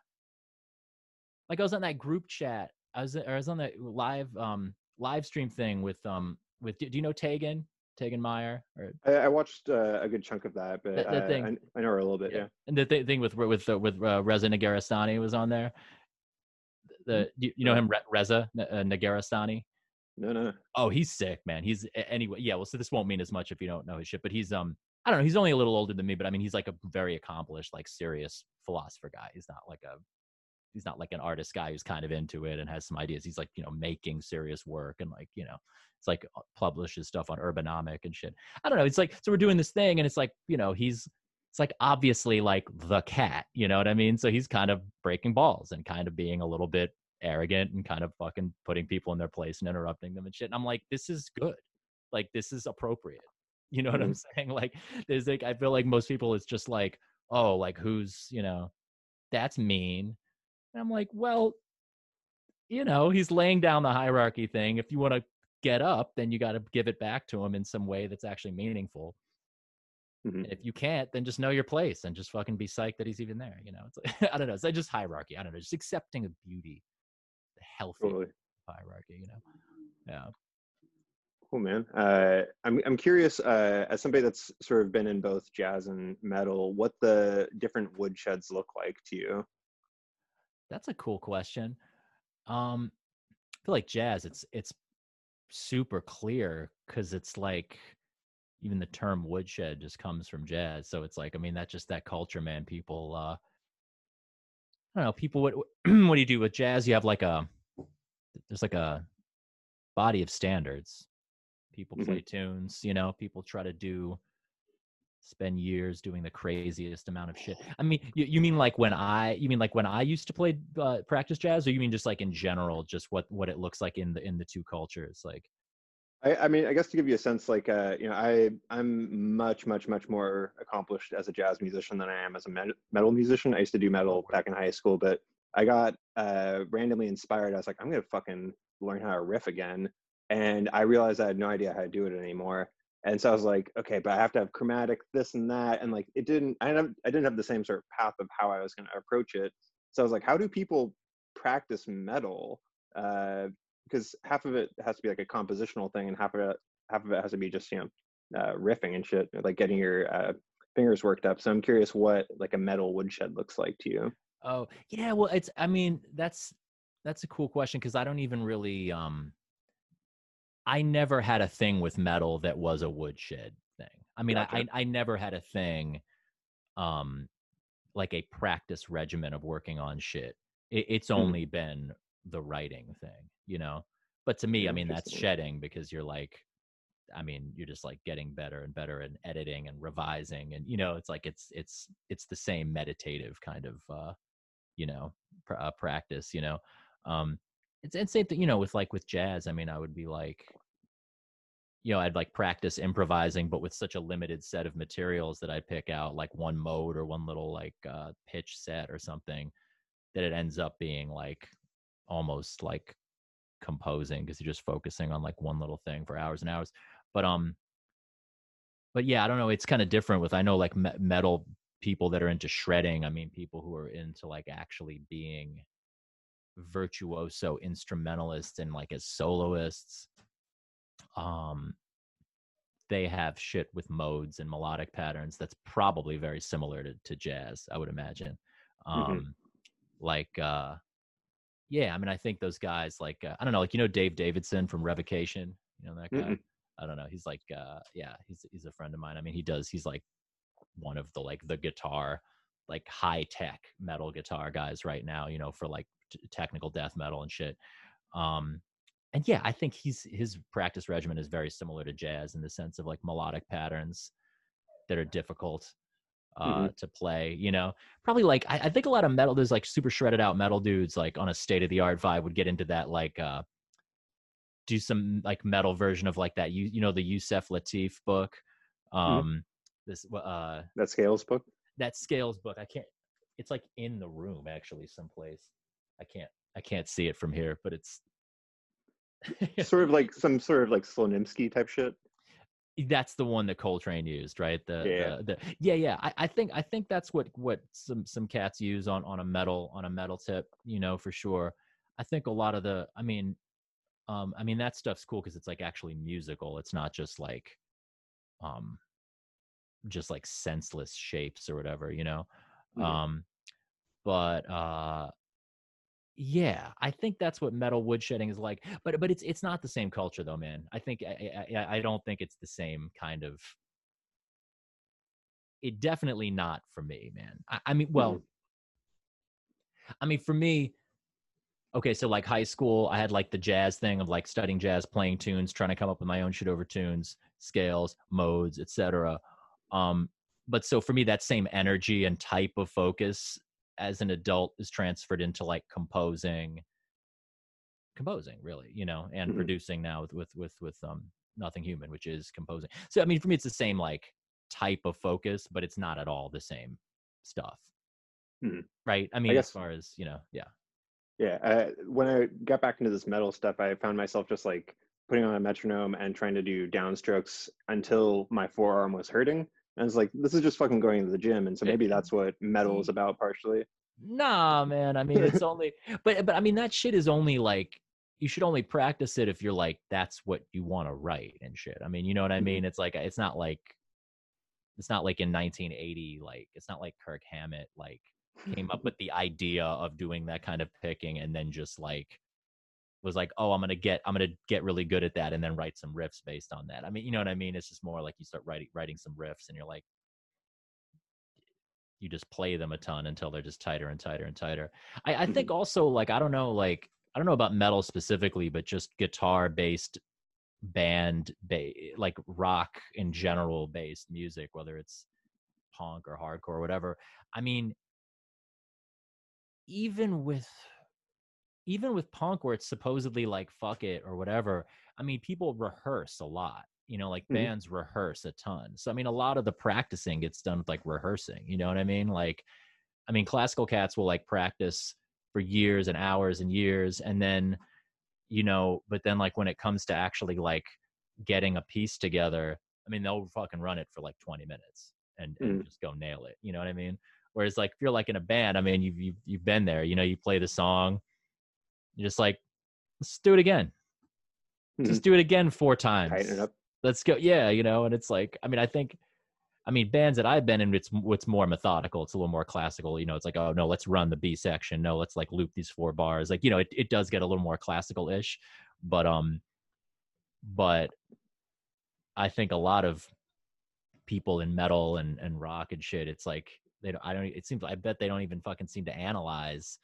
like I was on that group chat. I was, I was on that live, um, live stream thing with, um, with do you know Tegan Tegan Meyer? Or I, I watched uh, a good chunk of that, but the uh, thing, I, I, know her a little bit. Yeah, yeah. and the th- thing with with uh, with uh, Reza Negarestani was on there. The mm, you, you know him Reza uh, Negarestani. No, no. Oh, he's sick, man. He's anyway. Yeah. Well, so this won't mean as much if you don't know his shit, but he's um. I don't know. He's only a little older than me, but I mean, he's like a very accomplished, like serious philosopher guy. He's not like a he's not like an artist guy who's kind of into it and has some ideas. He's like, you know, making serious work and like, you know, it's like uh, publishes stuff on Urbanomic and shit. I don't know. It's like, so we're doing this thing and it's like, you know, he's, it's like obviously like the cat, you know what I mean? So he's kind of breaking balls and kind of being a little bit arrogant and kind of fucking putting people in their place and interrupting them and shit. And I'm like, this is good. Like, this is appropriate. [laughs] You know what mm-hmm. I'm saying? Like, there's like, I feel like most people, it's just like, oh, like who's, you know, that's mean and I'm like, well, you know, he's laying down the hierarchy thing. If you want to get up, then you got to give it back to him in some way that's actually meaningful. Mm-hmm. if you can't, then just know your place and just fucking be psyched that he's even there. You know, it's like, [laughs] I don't know. It's like just hierarchy. I don't know. Just accepting of beauty, the healthy totally. hierarchy. You know, yeah. Cool, man. Uh, I'm I'm curious, uh, as somebody that's sort of been in both jazz and metal, what the different woodsheds look like to you. That's a cool question. Um, I feel like jazz. It's it's super clear because it's like even the term woodshed just comes from jazz. So it's like I mean that's just that culture, man. People, uh, I don't know. People, what [clears throat] what do you do with jazz? You have like a there's like a body of standards. People Mhm. play tunes, you know, people try to do spend years doing the craziest amount of shit. I mean, you, you mean like when I you mean like when I used to play uh, practice jazz or you mean just like in general just what what it looks like in the in the two cultures like I, I mean, I guess to give you a sense, like, uh, you know, I I'm much, much, much more accomplished as a jazz musician than I am as a met- metal musician. I used to do metal back in high school, but I got uh, randomly inspired. I was like, I'm gonna fucking learn how to riff again, and I realized I had no idea how to do it anymore. And so I was like, okay, but I have to have chromatic this and that, and like it didn't. I didn't. I didn't have the same sort of path of how I was gonna approach it. So I was like, how do people practice metal? Uh, because half of it has to be like a compositional thing and half of it half of it has to be just you know uh, riffing and shit like getting your uh, fingers worked up so i'm curious what like a metal woodshed looks like to you Oh, yeah, well it's I mean, that's that's a cool question cuz I don't even really um I never had a thing with metal that was a woodshed thing. I mean, I, I I never had a thing um like a practice regimen of working on shit. It, it's Mhm. only been the writing thing, you know. But to me, I mean, that's shedding because you're like I mean, you're just like getting better and better and editing and revising and you know, it's like it's it's it's the same meditative kind of uh you know pr- uh, practice you know um it's and same thing you know with like with jazz i mean i would be like you know i'd like practice improvising but with such a limited set of materials that i pick out like one mode or one little like uh pitch set or something that it ends up being like almost like composing because you're just focusing on like one little thing for hours and hours but um but yeah i don't know it's kind of different with i know like me- metal people that are into shredding i mean people who are into like actually being virtuoso instrumentalists and like as soloists um they have shit with modes and melodic patterns that's probably very similar to, to jazz i would imagine um Mhm. like uh yeah i mean i think those guys like uh, i don't know like you know dave davidson from revocation you know that guy Mm-mm. i don't know he's like uh yeah he's he's a friend of mine i mean he does he's like one of the like the guitar like high tech metal guitar guys right now you know for like t- technical death metal and shit um and yeah i think he's his practice regimen is very similar to jazz in the sense of like melodic patterns that are difficult uh to play you know? Probably like I, I think a lot of metal there's like super shredded out metal dudes like on a state of the art vibe would get into that like uh do some like metal version of like that you you know the Yusef Lateef book um this uh that scales book? that scales book i can't it's like in the room actually someplace. I can't i can't see it from here but it's sort of [laughs] like some sort of like Slonimsky type shit that's the one that coltrane used right the Yeah. the, the yeah yeah I, I think i think that's what what some some cats use on on a metal on a metal tip you know for sure i think a lot of the i mean um i mean that stuff's cool because it's like actually musical it's not just like um just like senseless shapes or whatever you know Mhm. um but uh yeah i think that's what metal woodshedding is like but but it's it's not the same culture though man. I think i i, I don't think it's the same kind of it definitely not for me man. I, I mean well i mean for me okay so like high school i had like the jazz thing of like studying jazz playing tunes trying to come up with my own shit over tunes scales modes etc um but so for me that same energy and type of focus as an adult is transferred into like composing composing really you know and Mhm. producing now with with with with um nothing human which is composing so i mean for me it's the same like type of focus but it's not at all the same stuff Mhm. right i mean as guess- far as you know yeah Yeah, uh, when I got back into this metal stuff, I found myself just like putting on a metronome and trying to do downstrokes until my forearm was hurting. And it's like, this is just fucking going to the gym. And so maybe that's what metal is mm. about partially. Nah, man. I mean, it's [laughs] only, but but I mean, that shit is only like you should only practice it if you're like that's what you want to write and shit. I mean, you know what I mean? Mm-hmm. It's like it's not like it's not like in 1980, like it's not like Kirk Hammett like came up [laughs] with the idea of doing that kind of picking and then just like was like, oh, I'm gonna get I'm gonna get really good at that and then write some riffs based on that. I mean, you know what I mean? It's just more like you start writing writing some riffs and you're like you just play them a ton until they're just tighter and tighter and tighter. I, I think mm-hmm. also like I don't know like I don't know about metal specifically, but just guitar based band ba- eh, like rock in general based music, whether it's punk or hardcore or whatever. I mean, even with even with punk where it's supposedly like fuck it or whatever, I mean, people rehearse a lot. You know, like Mhm. bands rehearse a ton. So I mean, a lot of the practicing gets done with like rehearsing. You know what I mean? Like, I mean, classical cats will like practice for years and hours and years, and then, you know, but then like when it comes to actually like getting a piece together, I mean, they'll fucking run it for like 20 minutes and, and just go nail it. You know what I mean? Whereas like if you're like in a band, I mean, you've you've you've been there. You know, you play the song, you're just like, let's do it again. Just do it again four times. Tighten it up. Let's go. Yeah, you know, and it's like, I mean, I think, I mean, bands that I've been in, it's it's more methodical. It's a little more classical. You know, it's like, oh no, let's run the B section. No, let's like loop these four bars. Like, you know, it it does get a little more classical ish, but um, but I think a lot of people in metal and and rock and shit, it's like they don't. I don't. It seems. I bet they don't even fucking seem to analyze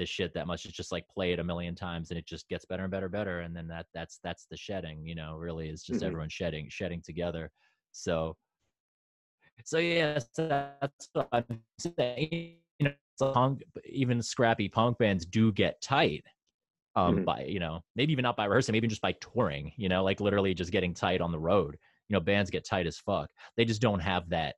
this shit that much. It's just like play it a million times and it just gets better and better and better. And then that that's that's the shedding, you know, really is just Mhm. everyone shedding, shedding together. So so yes, that's what I'm saying. You know, punk, even scrappy punk bands do get tight. Um, Mhm. by you know, maybe even not by rehearsing, maybe just by touring, you know, like literally just getting tight on the road. You know, bands get tight as fuck. They just don't have that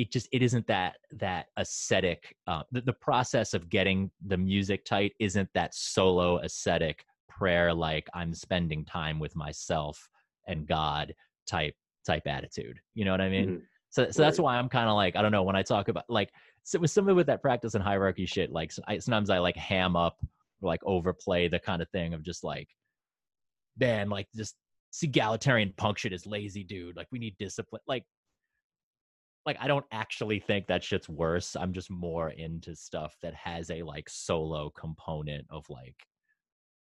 it just it isn't that that ascetic uh, the, the process of getting the music tight isn't that solo ascetic prayer like i'm spending time with myself and god type type attitude you know what i mean? Mhm. so so that's why i'm kind of like i don't know when i talk about like so with some with that practice and hierarchy shit like I, sometimes i like ham up or like overplay the kind of thing of just like man like just egalitarian punk shit is lazy dude. Like we need discipline like like I don't actually think that shit's worse. I'm just more into stuff that has a like solo component of like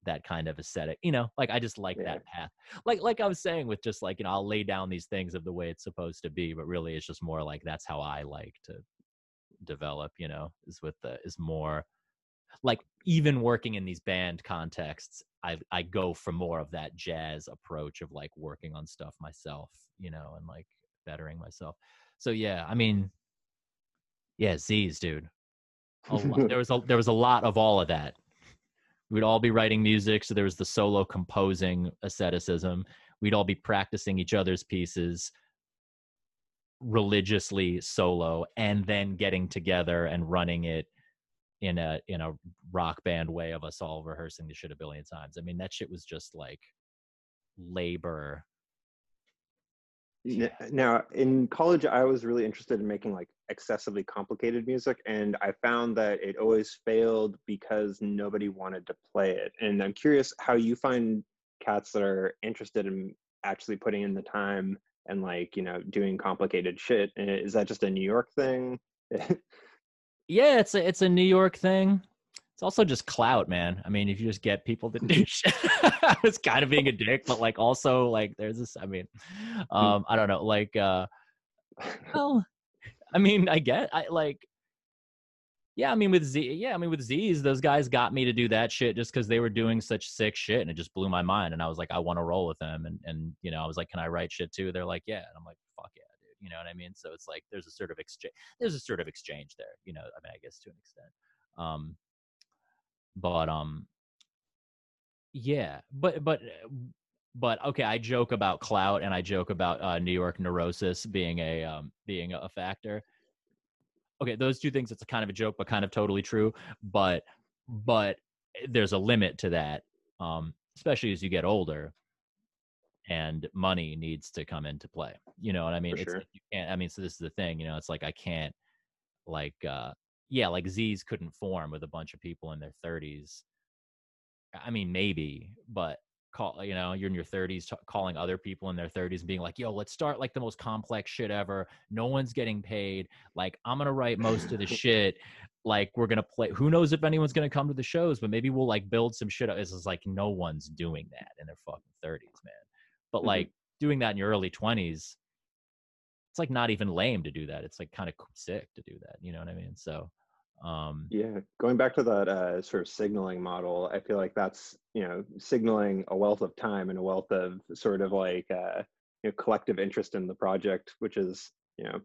that kind of aesthetic. You know, like I just like Yeah. that path. Like like I was saying with just like, you know, I'll lay down these things of the way it's supposed to be, but really it's just more like that's how I like to develop, you know, is with the is more like even working in these band contexts, I I go for more of that jazz approach of like working on stuff myself, you know, and like bettering myself. So yeah, I mean, yeah, Zs, dude. Lot, [laughs] there was a there was a lot of all of that. We'd all be writing music, so there was the solo composing asceticism. We'd all be practicing each other's pieces religiously solo, and then getting together and running it in a in a rock band way of us all rehearsing the shit a billion times. I mean, that shit was just like labor. Now, in college, I was really interested in making like excessively complicated music, and I found that it always failed because nobody wanted to play it. And I'm curious how you find cats that are interested in actually putting in the time and like you know doing complicated shit. Is that just a New York thing? [laughs] Yeah, it's a it's a New York thing. It's also just clout, man. I mean, if you just get people to [laughs] do shit, it's kind of being a dick, but like also like there's this. I mean, um, I don't know, like uh, [laughs] well, I mean, I get I like. Yeah, I mean with Z, yeah, I mean with Zs, those guys got me to do that shit just because they were doing such sick shit, and it just blew my mind. And I was like, I want to roll with them, and and you know, I was like, can I write shit too? They're like, yeah, and I'm like, fuck yeah, dude. You know what I mean? So it's like there's a sort of exchange. There's a sort of exchange there. You know, I mean, I guess to an extent. Um, but um, yeah, but but uh, but okay, I joke about clout and I joke about uh, New York neurosis being a um, being a factor. Okay, those two things it's a kind of a joke, but kind of totally true. But but there's a limit to that, um, especially as you get older, and money needs to come into play. You know what I mean? Sure. you can't. I mean, so this is the thing. You know, it's like I can't like uh yeah, like Zs couldn't form with a bunch of people in their 30s. I mean, maybe, but call you know you're in your 30s t- calling other people in their 30s and being like yo let's start like the most complex shit ever. No one's getting paid. Like i'm gonna write most of the [laughs] shit. Like we're gonna play who knows if anyone's gonna come to the shows but maybe we'll like build some shit up. It's just like no one's doing that in their fucking 30s man. But Mhm. like doing that in your early 20s it's like not even lame to do that. It's like kind of sick to do that you know what i mean? So Um, yeah, going back to that uh, sort of signaling model, I feel like that's you know signaling a wealth of time and a wealth of sort of like uh, you know collective interest in the project, which is you know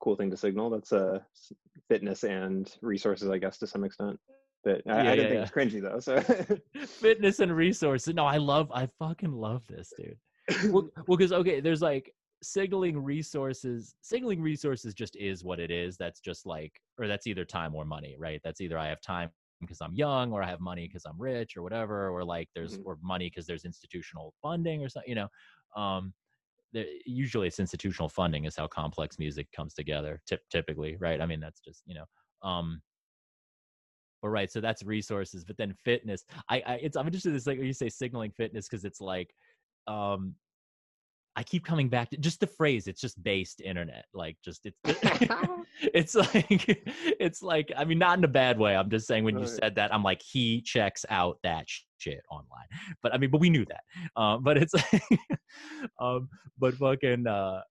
cool thing to signal. That's a uh, fitness and resources, I guess, to some extent. But I, yeah, I didn't yeah, think yeah. it's cringy though. So [laughs] fitness and resources. No, I love. I fucking love this, dude. well, because [laughs] well, okay, there's like signaling resources signaling resources just is what it is. That's just like or that's either time or money right? That's either i have time because i'm young or i have money because i'm rich or whatever or like there's mm-hmm. or money because there's institutional funding or something you know? Um usually it's institutional funding is how complex music comes together typically right? I mean that's just you know um but right so that's resources but then fitness i, I it's i'm interested in this like when you say signaling fitness because it's like um I keep coming back to just the phrase. It's just based internet. Like just it's [laughs] [laughs] it's like it's like I mean not in a bad way. I'm just saying when you said that I'm like he checks out that shit online. But I mean but we knew that. Um, but it's like [laughs] um, but fucking uh,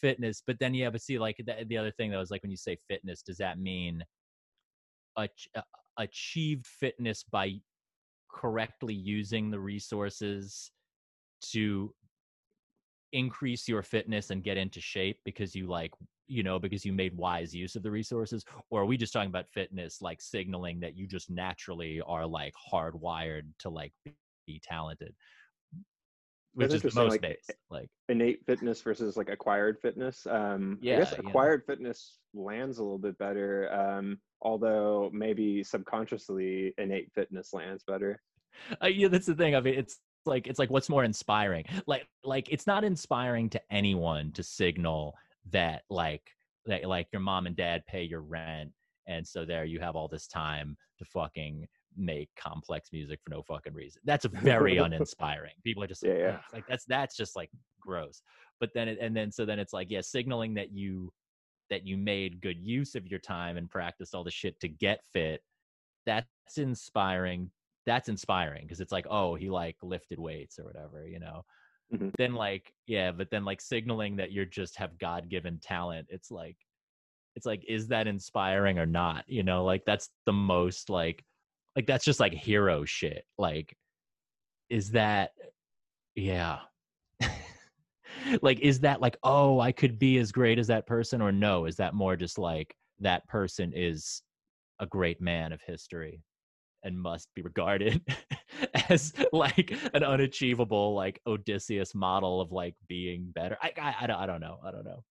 fitness. But then yeah, but see like the, the other thing that was like when you say fitness, does that mean uh, achieved fitness by correctly using the resources to increase your fitness and get into shape because you like you know because you made wise use of the resources? Or are we just talking about fitness like signaling that you just naturally are like hardwired to like be talented? Which That's is most like, days like innate fitness versus like acquired fitness. Um yeah, i guess acquired yeah. fitness lands a little bit better um although maybe subconsciously innate fitness lands better. Uh, yeah that's the thing i mean it's like it's like what's more inspiring? Like like it's not inspiring to anyone to signal that like that like your mom and dad pay your rent and so there you have all this time to fucking make complex music for no fucking reason. That's very [laughs] uninspiring. People are just like, yeah, yeah. like that's that's just like gross. But then it, and then so then it's like yeah signaling that you that you made good use of your time and practiced all the shit to get fit that's inspiring that's inspiring because it's like oh he like lifted weights or whatever you know? Mm-hmm. then like yeah but then like signaling that you're just have god-given talent it's like it's like is that inspiring or not you know? Like that's the most like like that's just like hero shit like is that yeah. [laughs] Like is that like oh i could be as great as that person or no is that more just like that person is a great man of history and must be regarded [laughs] as like an unachievable like odysseus model of like being better. I i, I, don't, I don't know. I don't know.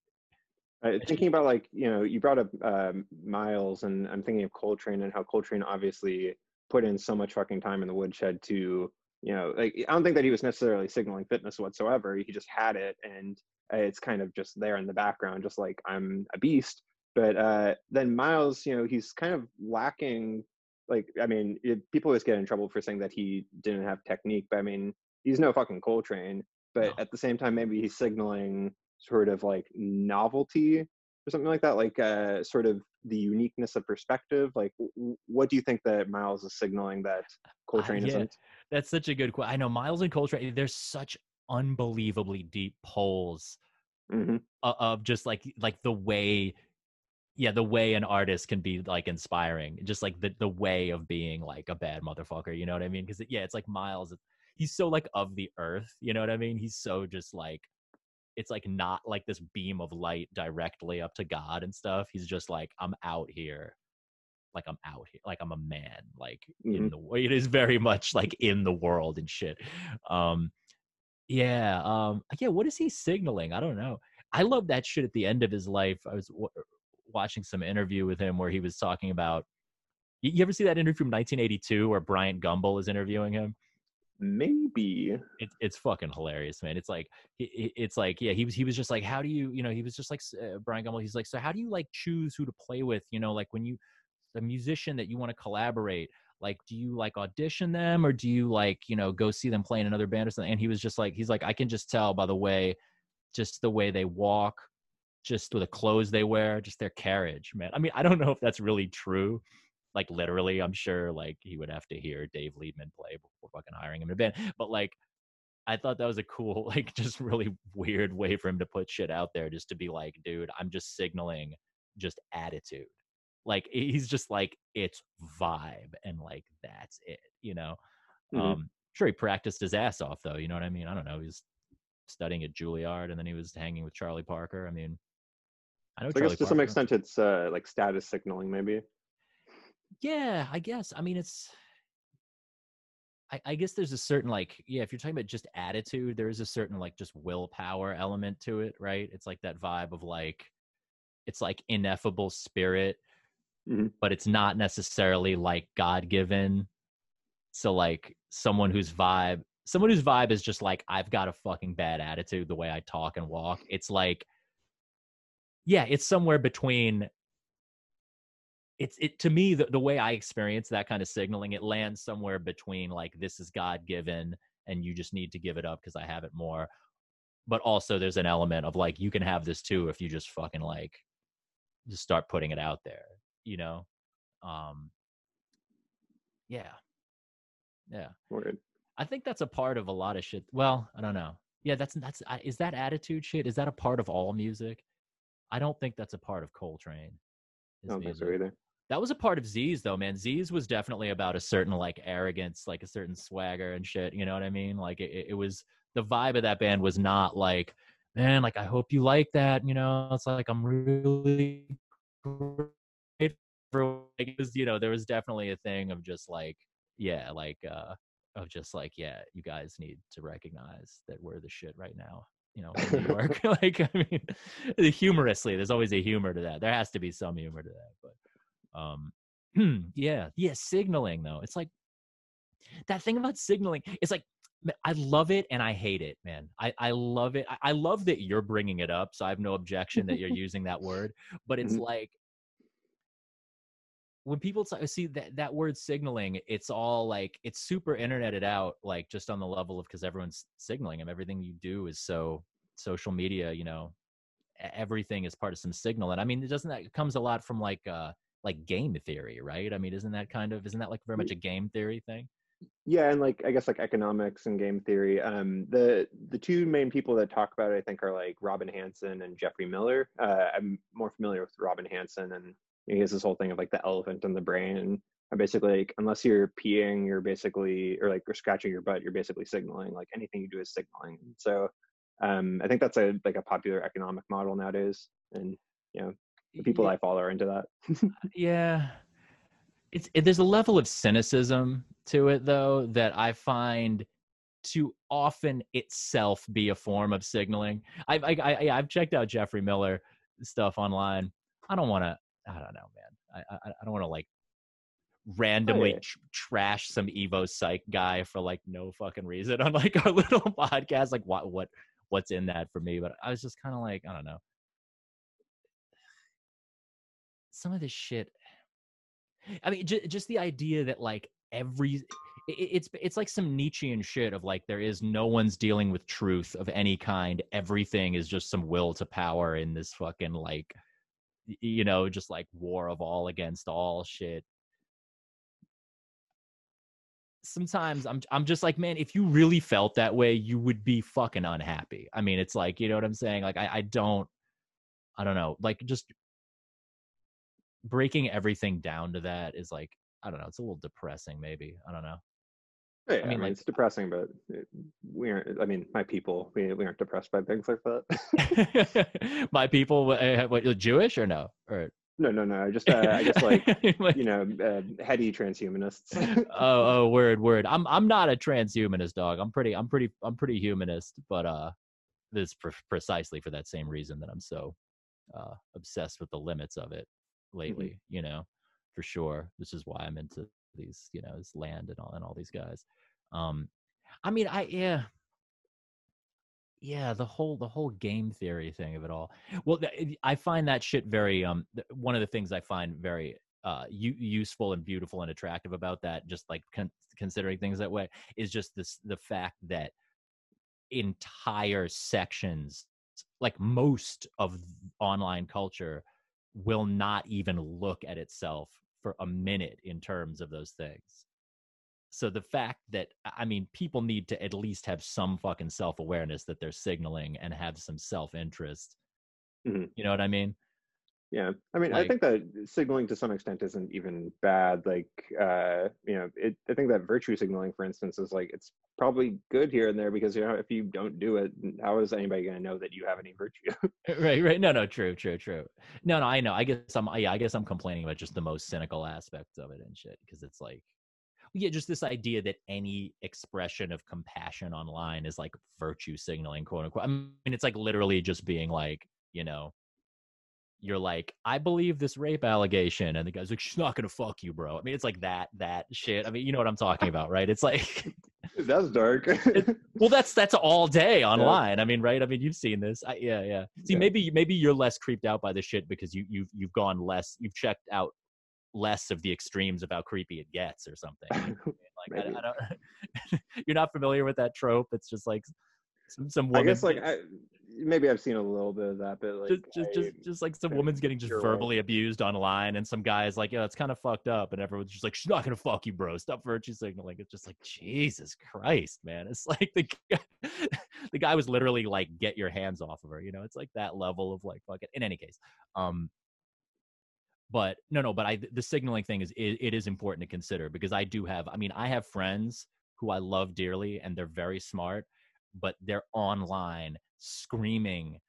Uh, thinking about like you know you brought up um, miles and i'm thinking of coltrane and how coltrane obviously put in so much fucking time in the woodshed to you know like i don't think that he was necessarily signaling fitness whatsoever. He just had it and it's kind of just there in the background just like i'm a beast. But uh, then miles you know he's kind of lacking like I mean, it, people always get in trouble for saying that he didn't have technique, but I mean, he's no fucking Coltrane. But no. at the same time, maybe he's signaling sort of like novelty or something like that, like uh, sort of the uniqueness of perspective. Like, w- what do you think that Miles is signaling that Coltrane uh, yeah, isn't? That's such a good question. I know Miles and Coltrane. There's such unbelievably deep poles mm-hmm. of just like like the way yeah the way an artist can be like inspiring just like the the way of being like a bad motherfucker you know what i mean? Because yeah it's like miles he's so like of the earth you know what i mean? He's so just like it's like not like this beam of light directly up to god and stuff he's just like i'm out here like i'm out here like i'm a man like mm-hmm. in the way it is very much like in the world and shit um yeah um yeah what is he signaling? I don't know. I love that shit at the end of his life i was watching some interview with him where he was talking about. You ever see that interview from 1982 where Bryant Gumbel is interviewing him? Maybe it's it's fucking hilarious, man. It's like it's like yeah, he was he was just like, how do you you know he was just like uh, Bryant Gumbel. He's like, so how do you like choose who to play with? You know, like when you the musician that you want to collaborate like do you like audition them or do you like you know go see them play in another band or something and he was just like he's like i can just tell by the way just the way they walk just with the clothes they wear, just their carriage, man. I mean, I don't know if that's really true. Like literally, I'm sure like he would have to hear Dave Liebman play before fucking hiring him to band. But like I thought that was a cool, [laughs] like just really weird way for him to put shit out there, just to be like, dude, I'm just signaling just attitude. like he's just like it's vibe and like that's it you know Mhm. um sure he practiced his ass off though you know what i mean i don't know He's studying at juilliard and then he was hanging with charlie parker i mean i know So I guess to some extent it's uh, like status signaling, maybe. yeah i guess. I mean it's I, I guess there's a certain like yeah if you're talking about just attitude there is a certain like just willpower element to it right? It's like that vibe of like it's like ineffable spirit Mhm. but it's not necessarily like god-given. So like someone whose vibe someone whose vibe is just like i've got a fucking bad attitude the way i talk and walk. It's like yeah it's somewhere between it's it to me the, the way i experience that kind of signaling it lands somewhere between like this is god given and you just need to give it up because i have it more but also there's an element of like you can have this too if you just fucking like just start putting it out there you know? Um yeah. Yeah. Word. i think that's a part of a lot of shit well i don't know. Yeah that's that's is that attitude shit? Is that a part of all music i don't think that's a part of coltrane I don't think so either. That was a part of Zs though, man. Zs was definitely about a certain like arrogance, like a certain swagger and shit. You know what I mean? Like it, it- was the vibe of that band was not like, man, like I hope you like that. You know, it's like I'm really great like, it was, you know, there was definitely a thing of just like, yeah, like uh of just like, yeah, you guys need to recognize that we're the shit right now. You know, in New York. [laughs] like I mean, humorously, there's always a humor to that. There has to be some humor to that, but um [clears throat] yeah yeah signaling though it's like that thing about signaling it's like i love it and i hate it man i i love it i, I love that you're bringing it up so i have no objection that you're [laughs] using that word but it's Mhm. like when people t- see that that word signaling it's all like it's super interneted out like just on the level of because everyone's signaling and everything you do is so social media you know everything is part of some signal and i mean it doesn't that it comes a lot from like uh like game theory right i mean isn't that kind of isn't that like very much a game theory thing Yeah, and like I guess like economics and game theory. Um, the the two main people that talk about it, I think, are like Robin Hanson and Geoffrey Miller. Uh, I'm more familiar with Robin Hanson, and he has this whole thing of like the elephant in the brain, and I'm basically like unless you're peeing, you're basically or like you're scratching your butt, you're basically signaling. Like anything you do is signaling. So um, I think that's a like a popular economic model nowadays, and you know the people I follow are into that. yeah it's it, there's a level of cynicism to it though that i find to often itself be a form of signaling i've I, I, i've checked out geoffrey miller stuff online i don't want to i don't know man i i, I don't want to like randomly yeah. tr- trash some evo psych guy for like no fucking reason on like [laughs] our little podcast like what what what's in that for me but i was just kind of like i don't know some of this shit I mean, j- just the idea that like every it's it's like some Nietzschean shit of like there is no one's dealing with truth of any kind. Everything is just some will to power in this fucking like you know just like war of all against all shit. Sometimes I'm I'm just like man, if you really felt that way, you would be fucking unhappy. I mean, it's like you know what I'm saying. Like I I don't I don't know like just breaking everything down to that is like I don't know. It's a little depressing, maybe. I don't know. Yeah, I mean, mean, like- it's depressing, but it, we aren't. I mean, my people, we, we aren't depressed by things like that. [laughs] My people, what, you're Jewish or no? Or no, no, no. Just, uh, I guess, [laughs] like you know, uh, heady transhumanists. oh, oh, [laughs] word, word. I'm, I'm not a transhumanist, dog. I'm pretty, I'm pretty, I'm pretty humanist. But uh, this pre- precisely for that same reason that I'm so uh obsessed with the limits of it lately. You know, for sure. This is why I'm into these, you know, his land and all and all these guys. Um, I mean, I yeah. yeah the whole the whole game theory thing of it all well th- i find that shit very um one of the things i find very uh u- useful and beautiful and attractive about that just like con- considering things that way is just this the fact that entire sections like most of online culture will not even look at itself for a minute in terms of those things. So the fact that i mean people need to at least have some fucking self-awareness that they're signaling and have some self-interest. Mhm. you know what i mean Yeah, I mean, Like- I think that signaling to some extent isn't even bad. Like, uh, you know, it, I think that virtue signaling, for instance, is like it's probably good here and there because you know if you don't do it, how is anybody going to know that you have any virtue? [laughs] [laughs] right right no no true true true no no i know i guess i'm yeah i guess i'm complaining about just the most cynical aspects of it and shit because it's like yeah just this idea that any expression of compassion online is like virtue signaling quote unquote i mean it's like literally just being like you know you're like i believe this rape allegation and the guy's like she's not gonna fuck you bro. I mean it's like that that shit. I mean you know what i'm talking about right? It's like [laughs] That's dark. well that's that's all day [laughs] online. I mean right? I mean you've seen this. I, yeah yeah. See Yeah. maybe maybe you're less creeped out by the shit because you you've you've gone less you've checked out less of the extremes of how creepy it gets or something You know what I mean? [laughs] like I, I don't you're not familiar with that trope? It's just like some, some I guess like I, maybe I've seen a little bit of that, but like just just, I- just just like some woman's getting just verbally abused online and some guy's like yeah it's kind of fucked up and everyone's just like she's not gonna fuck you bro. Stop virtue signaling it's just like jesus christ man. It's [laughs] like the guy, the guy was literally like get your hands off of her you know? It's like that level of like fucking in any case um but no no but i the signaling thing is it, it is important to consider because i do have i mean i have friends who i love dearly and they're very smart but they're online screaming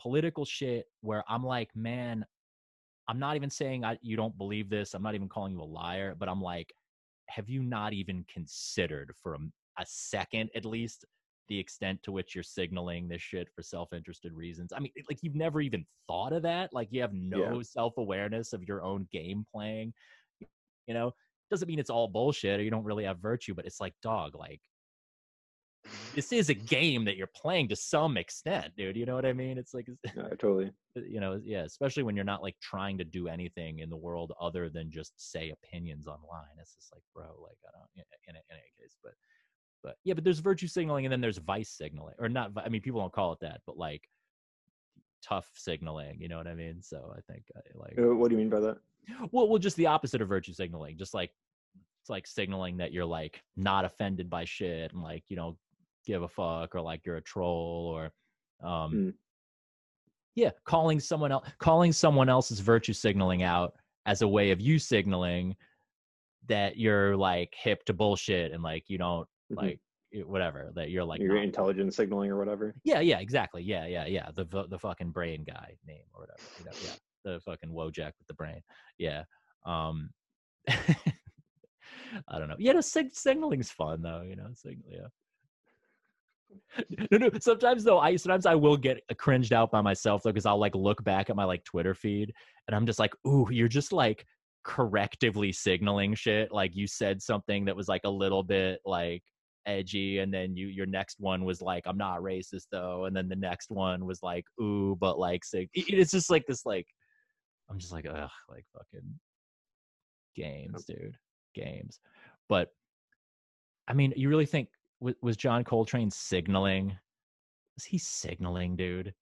political shit where i'm like man i'm not even saying I, you don't believe this i'm not even calling you a liar but i'm like have you not even considered for a, a second at least the extent to which you're signaling this shit for self-interested reasons? I mean like you've never even thought of that like you have no self-awareness of your own game playing you know? Doesn't mean it's all bullshit or you don't really have virtue but it's like dog like Mm-hmm. this is a mm-hmm. game that you're playing to some extent dude you know what i mean it's like no, totally. [laughs] you know yeah especially when you're not like trying to do anything in the world other than just say opinions online it's just like bro like i don't in, in, in any case but but yeah but there's virtue signaling and then there's vice signaling or not i mean people don't call it that but like tough signaling you know what i mean so i think uh, like Uh, What do you mean by that? well well just the opposite of virtue signaling just like it's like signaling that you're like not offended by shit and like you don't give a fuck or like you're a troll or um Hmm. yeah calling someone else calling someone else's virtue signaling out as a way of you signaling that you're like hip to bullshit and like you don't Mhm. like whatever that you're like Your intelligence signaling or whatever. yeah yeah exactly yeah yeah yeah the the fucking brain guy name or whatever you know, yeah the fucking wojak with the brain yeah um [laughs] i don't know yeah no, sig- signaling's fun though you know signal yeah no, no. Sometimes though, I sometimes I will get cringed out by myself though, because I'll like look back at my like Twitter feed and I'm just like, ooh, you're just like correctively signaling shit. Like you said something that was like a little bit like edgy, and then you your next one was like, I'm not racist though, and then the next one was like, ooh, but like sig- it's just like this like I'm just like, ugh, like fucking games, dude, games. But I mean, you really think was, was John Coltrane signaling? Was he signaling, dude?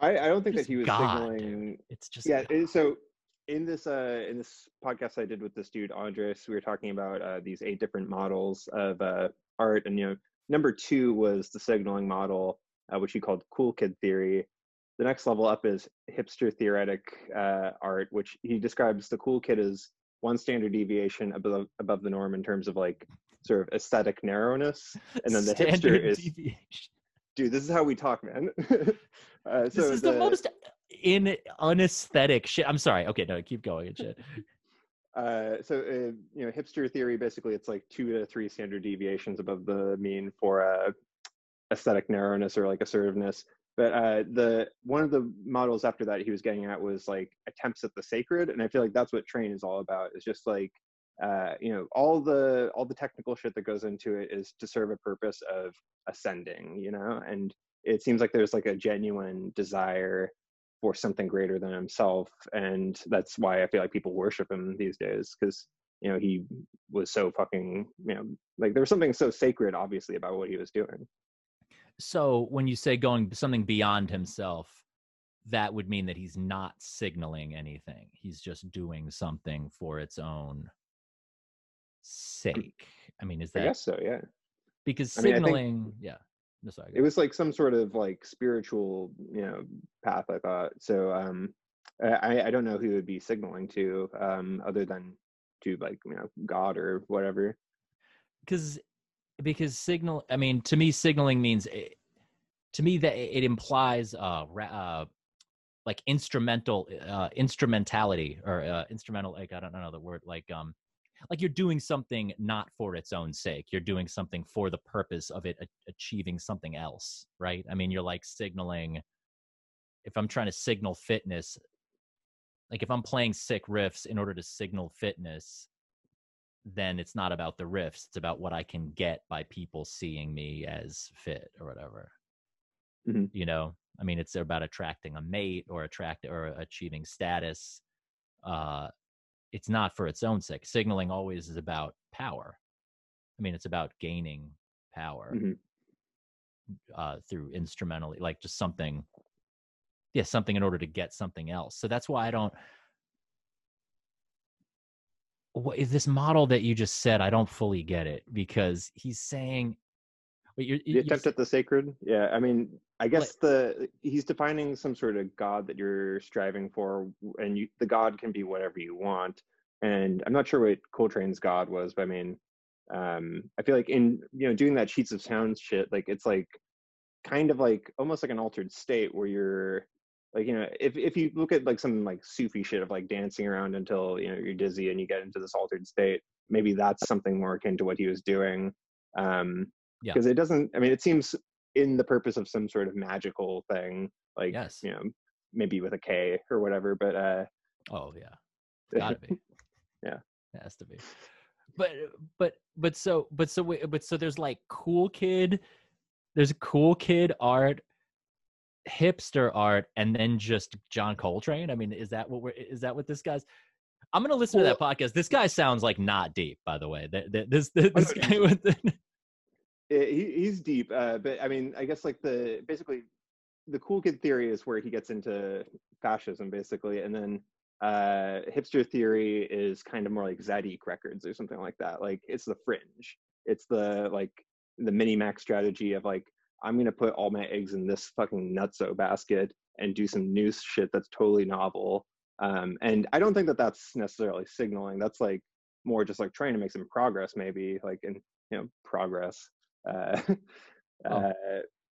I, I don't think that he was God, dude. signaling. It's just Yeah. So in this uh in this podcast I did with this dude Andres, we were talking about uh, these eight different models of uh, art, and you know, number two was the signaling model, uh, which he called cool kid theory. The next level up is hipster theoretic uh, art, which he describes the cool kid as one standard deviation above above the norm in terms of like sort of aesthetic narrowness, and then the hipster is deviation. dude. This is how we talk, man. [laughs] uh, This so is the, most in unesthetic shit. I'm sorry. Okay, no, keep going and shit. [laughs] Uh, so uh, you know, hipster theory basically it's like two to three standard deviations above the mean for uh, aesthetic narrowness or like assertiveness. But uh, the one of the models after that he was getting at was like attempts at the sacred, and I feel like that's what Trane is all about. It's just like uh, you know all the all the technical shit that goes into it is to serve a purpose of ascending, you know, and it seems like there's like a genuine desire for something greater than himself and that's why i feel like people worship him these days because you know he was so fucking you know like there was something so sacred obviously about what he was doing So when you say going something beyond himself, that would mean that he's not signaling anything. He's just doing something for its own sake. I mean, is that? i guess so yeah because I mean, I think- signaling? yeah. No, sorry. it was like some sort of like spiritual you know path i thought so um I, I don't know who it would be signaling to, um, other than to like you know God or whatever. Because because signal. I mean, to me, signaling means. eh, To me, that it implies uh, uh like instrumental uh instrumentality or uh instrumental like i don't know the word like um like you're doing something not for its own sake. You're doing something for the purpose of it a- achieving something else right? I mean you're like signaling if i'm trying to signal fitness like if i'm playing sick riffs in order to signal fitness then it's not about the riffs. It's about what i can get by people seeing me as fit or whatever. Mhm. you know? I mean it's about attracting a mate or attract or achieving status uh it's not for its own sake signaling always is about power i mean it's about gaining power Mhm. uh through instrumentally like just something yeah something in order to get something else so that's why i don't what is this model that you just said i don't fully get it because he's saying but you're, The you're attempt at the sacred. Yeah, I mean, I guess the he's defining some sort of God that you're striving for, and you the God can be whatever you want. And I'm not sure what Coltrane's God was, but I mean, um, I feel like in you know doing that sheets of sound shit, like it's like kind of like almost like an altered state where you're like you know if if you look at like some like Sufi shit of like dancing around until you know you're dizzy and you get into this altered state, maybe that's something more akin to what he was doing. Um, Yeah. because it doesn't. I mean, it seems in the purpose of some sort of magical thing, like Yes. you know maybe with a K or whatever. But uh, oh yeah gotta [laughs] be Yeah. it has to be but but but so but so wait, but so there's like cool kid there's cool kid art hipster art and then just john coltrane i mean is that what we're is that what this guy's i'm gonna listen to that podcast this guy sounds like not deep by the way Th- th- this this, this guy with the, it, he, he's deep. Uh, but I mean, I guess like the basically the cool kid theory is where he gets into fascism basically, and then uh hipster theory is kind of more like Tzadik records or something like that. Like it's the fringe. It's the like the mini max strategy of like I'm gonna put all my eggs in this fucking nutso basket and do some new shit that's totally novel. Um, and I don't think that that's necessarily signaling. That's like more just like trying to make some progress, maybe like in you know progress. Uh, [laughs] Oh. uh,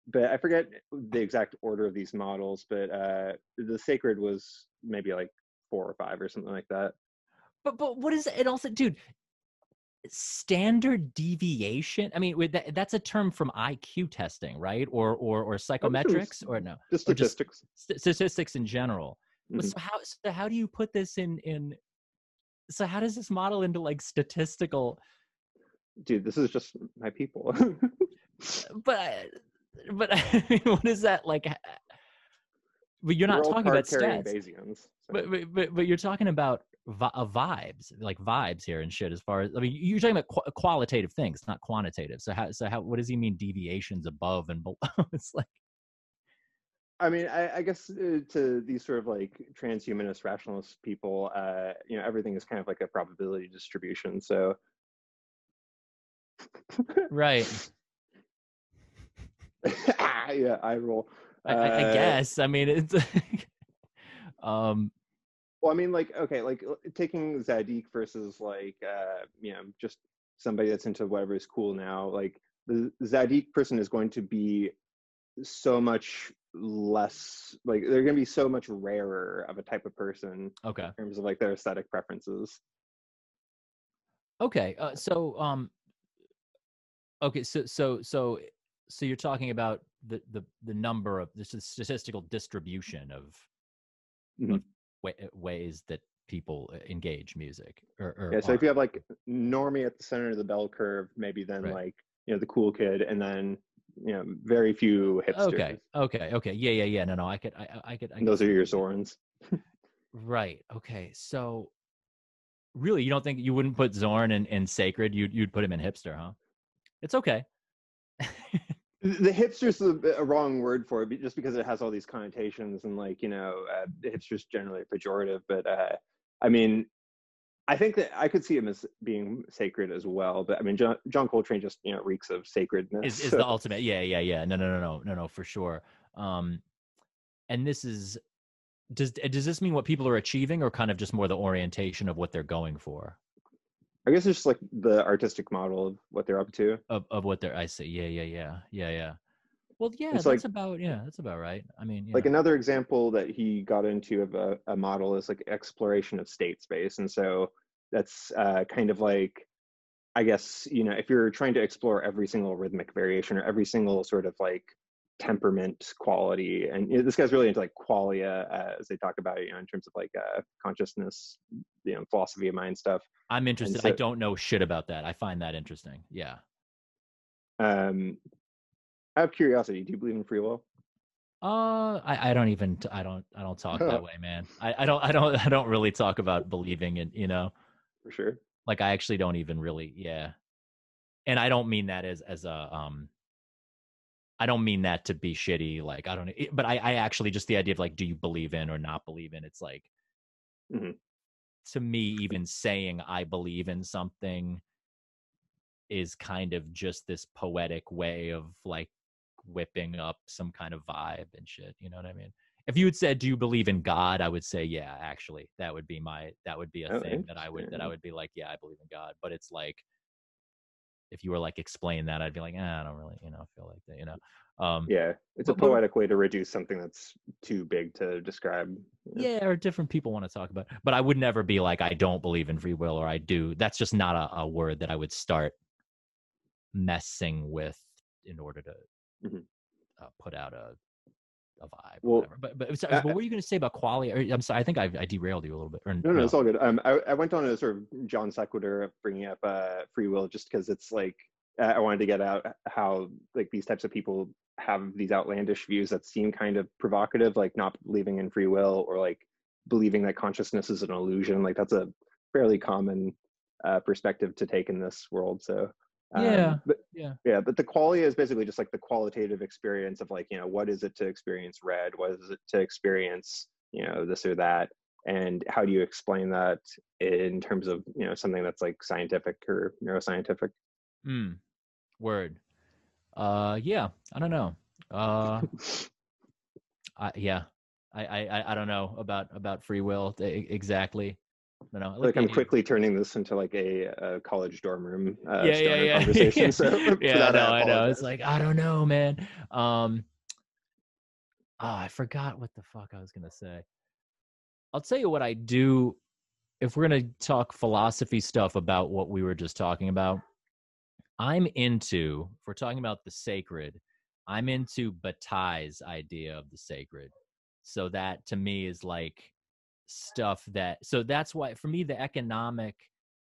but I forget the exact order of these models. But uh, the sacred was maybe like four or five or something like that. but but what is it also dude standard deviation i mean that, that's a term from iq testing right or or or psychometrics or no Just Or just- statistics. statistics in general But Mhm. so how so how do you put this in in so how does this model into like statistical Dude, this is just my people. [laughs] but but [laughs] I mean, what is that like but you're not We're talking about stats Bayesians. so- but, but but but you're talking about vi- uh, vibes like vibes here and shit as far as i mean you're talking about qu- qualitative things not quantitative so how so how what does he mean deviations above and below [laughs] it's like I mean, I, I guess uh, to these sort of like transhumanist rationalist people, uh, you know, everything is kind of like a probability distribution. So, right ah, [laughs] yeah, I roll. I, I, I Uh, guess i mean it's [laughs] um Well, I mean, like, okay, like taking Tzadik versus like, uh, you know, just somebody that's into whatever is cool now. Like, the Tzadik person is going to be so much less, like, they're going to be so much rarer of a type of person okay in terms of like their aesthetic preferences. Okay, uh, so um, okay, so so so so you're talking about the the the number of this is statistical distribution of, of Mhm. wa- uh, ways that people uh, engage music or, or Yeah. So if you have like normie at the center of the bell curve, maybe then Right. like, you know, the cool kid, and then, you know, very few hipsters. okay okay okay yeah yeah yeah no no I could I I- could I And could those are your what you mean. Zorns. right okay so really you don't think you wouldn't put Zorn in, in sacred you'd you'd put him in hipster huh it's okay. [laughs] The hipster's a, a wrong word for it just because it has all these connotations and like you know uh, the hipster's generally pejorative but uh i mean i think that i could see him as being sacred as well but i mean john, john coltrane just you know reeks of sacredness is, is so- the ultimate yeah yeah yeah. No no no no no no for sure. Um and this is does does this mean what people are achieving or kind of just more the orientation of what they're going for I guess it's just like the artistic model of what they're up to. of of what they're i say yeah yeah yeah. Yeah yeah. Well yeah It's that's like- about yeah that's about right. I mean Like another example that he got into of a, a model is like exploration of state space. And so that's uh, kind of like, I guess, you know, if you're trying to explore every single rhythmic variation or every single sort of like temperament quality, and you know, this guy's really into like qualia, uh, as they talk about it, you know, in terms of like uh, consciousness, you know, philosophy of mind stuff. i'm interested i don't know shit about that i find that interesting yeah Um, I have curiosity. Do you believe in free will? Uh, I, I don't even I don't I don't talk that [laughs] way, man. I, I don't I don't [laughs] I don't really talk about believing in you know For sure. like I actually don't even really yeah, and I don't mean that as as a um. I don't mean that to be shitty, like I don't. it- But I, I actually just the idea of like, do you believe in or not believe in? It's like, Mhm. to me, even saying I believe in something is kind of just this poetic way of like whipping up some kind of vibe and shit. You know what I mean? If you had said, "Do you believe in God?" I would say, "Yeah." Actually, that would be my that would be a Oh, thing that I would that I would be like, "Yeah, I believe in God." But it's like, if you were like explain that, I'd be like, ah, "I don't really, you know, feel like that." You know? Um, Yeah, it's a But- but- poetic way to reduce something that's too big to describe. yeah or different people want to talk about but i would never be like i don't believe in free will or i do that's just not a, a word that i would start messing with in order to Mhm. uh, put out a a vibe Well, whatever. but but, sorry, I- what were you going to say about quality i'm sorry i think I, I derailed you a little bit or, No, no, it's all good. Um, I, I went on a sort of non sequitur of bringing up uh, free will just because it's like I I wanted to get out how like these types of people have these outlandish views that seem kind of provocative, like not believing in free will or like believing that consciousness is an illusion. Like that's a fairly common uh, perspective to take in this world. So um, Yeah, but yeah. yeah, but the qualia is basically just like the qualitative experience of like you know what is it to experience red, what is it to experience you know this or that, and how do you explain that in terms of you know something that's like scientific or neuroscientific? Mm, word. Uh yeah i don't know. Uh [laughs] I, yeah I, I I- don't know about about free will exactly I don't know. I like I'm quickly turning this into like a, a college dorm room uh, yeah, yeah, yeah, [laughs] conversation. So [laughs] yeah, that, I know, I know. It's like I don't know, man. Um, oh, I forgot what the fuck I was gonna say. I'll tell you what I do. If we're gonna talk philosophy stuff about what we were just talking about, I'm into. If we're talking about the sacred, I'm into Bataille's idea of the sacred. So that to me is like stuff that. So that's why for me the economic.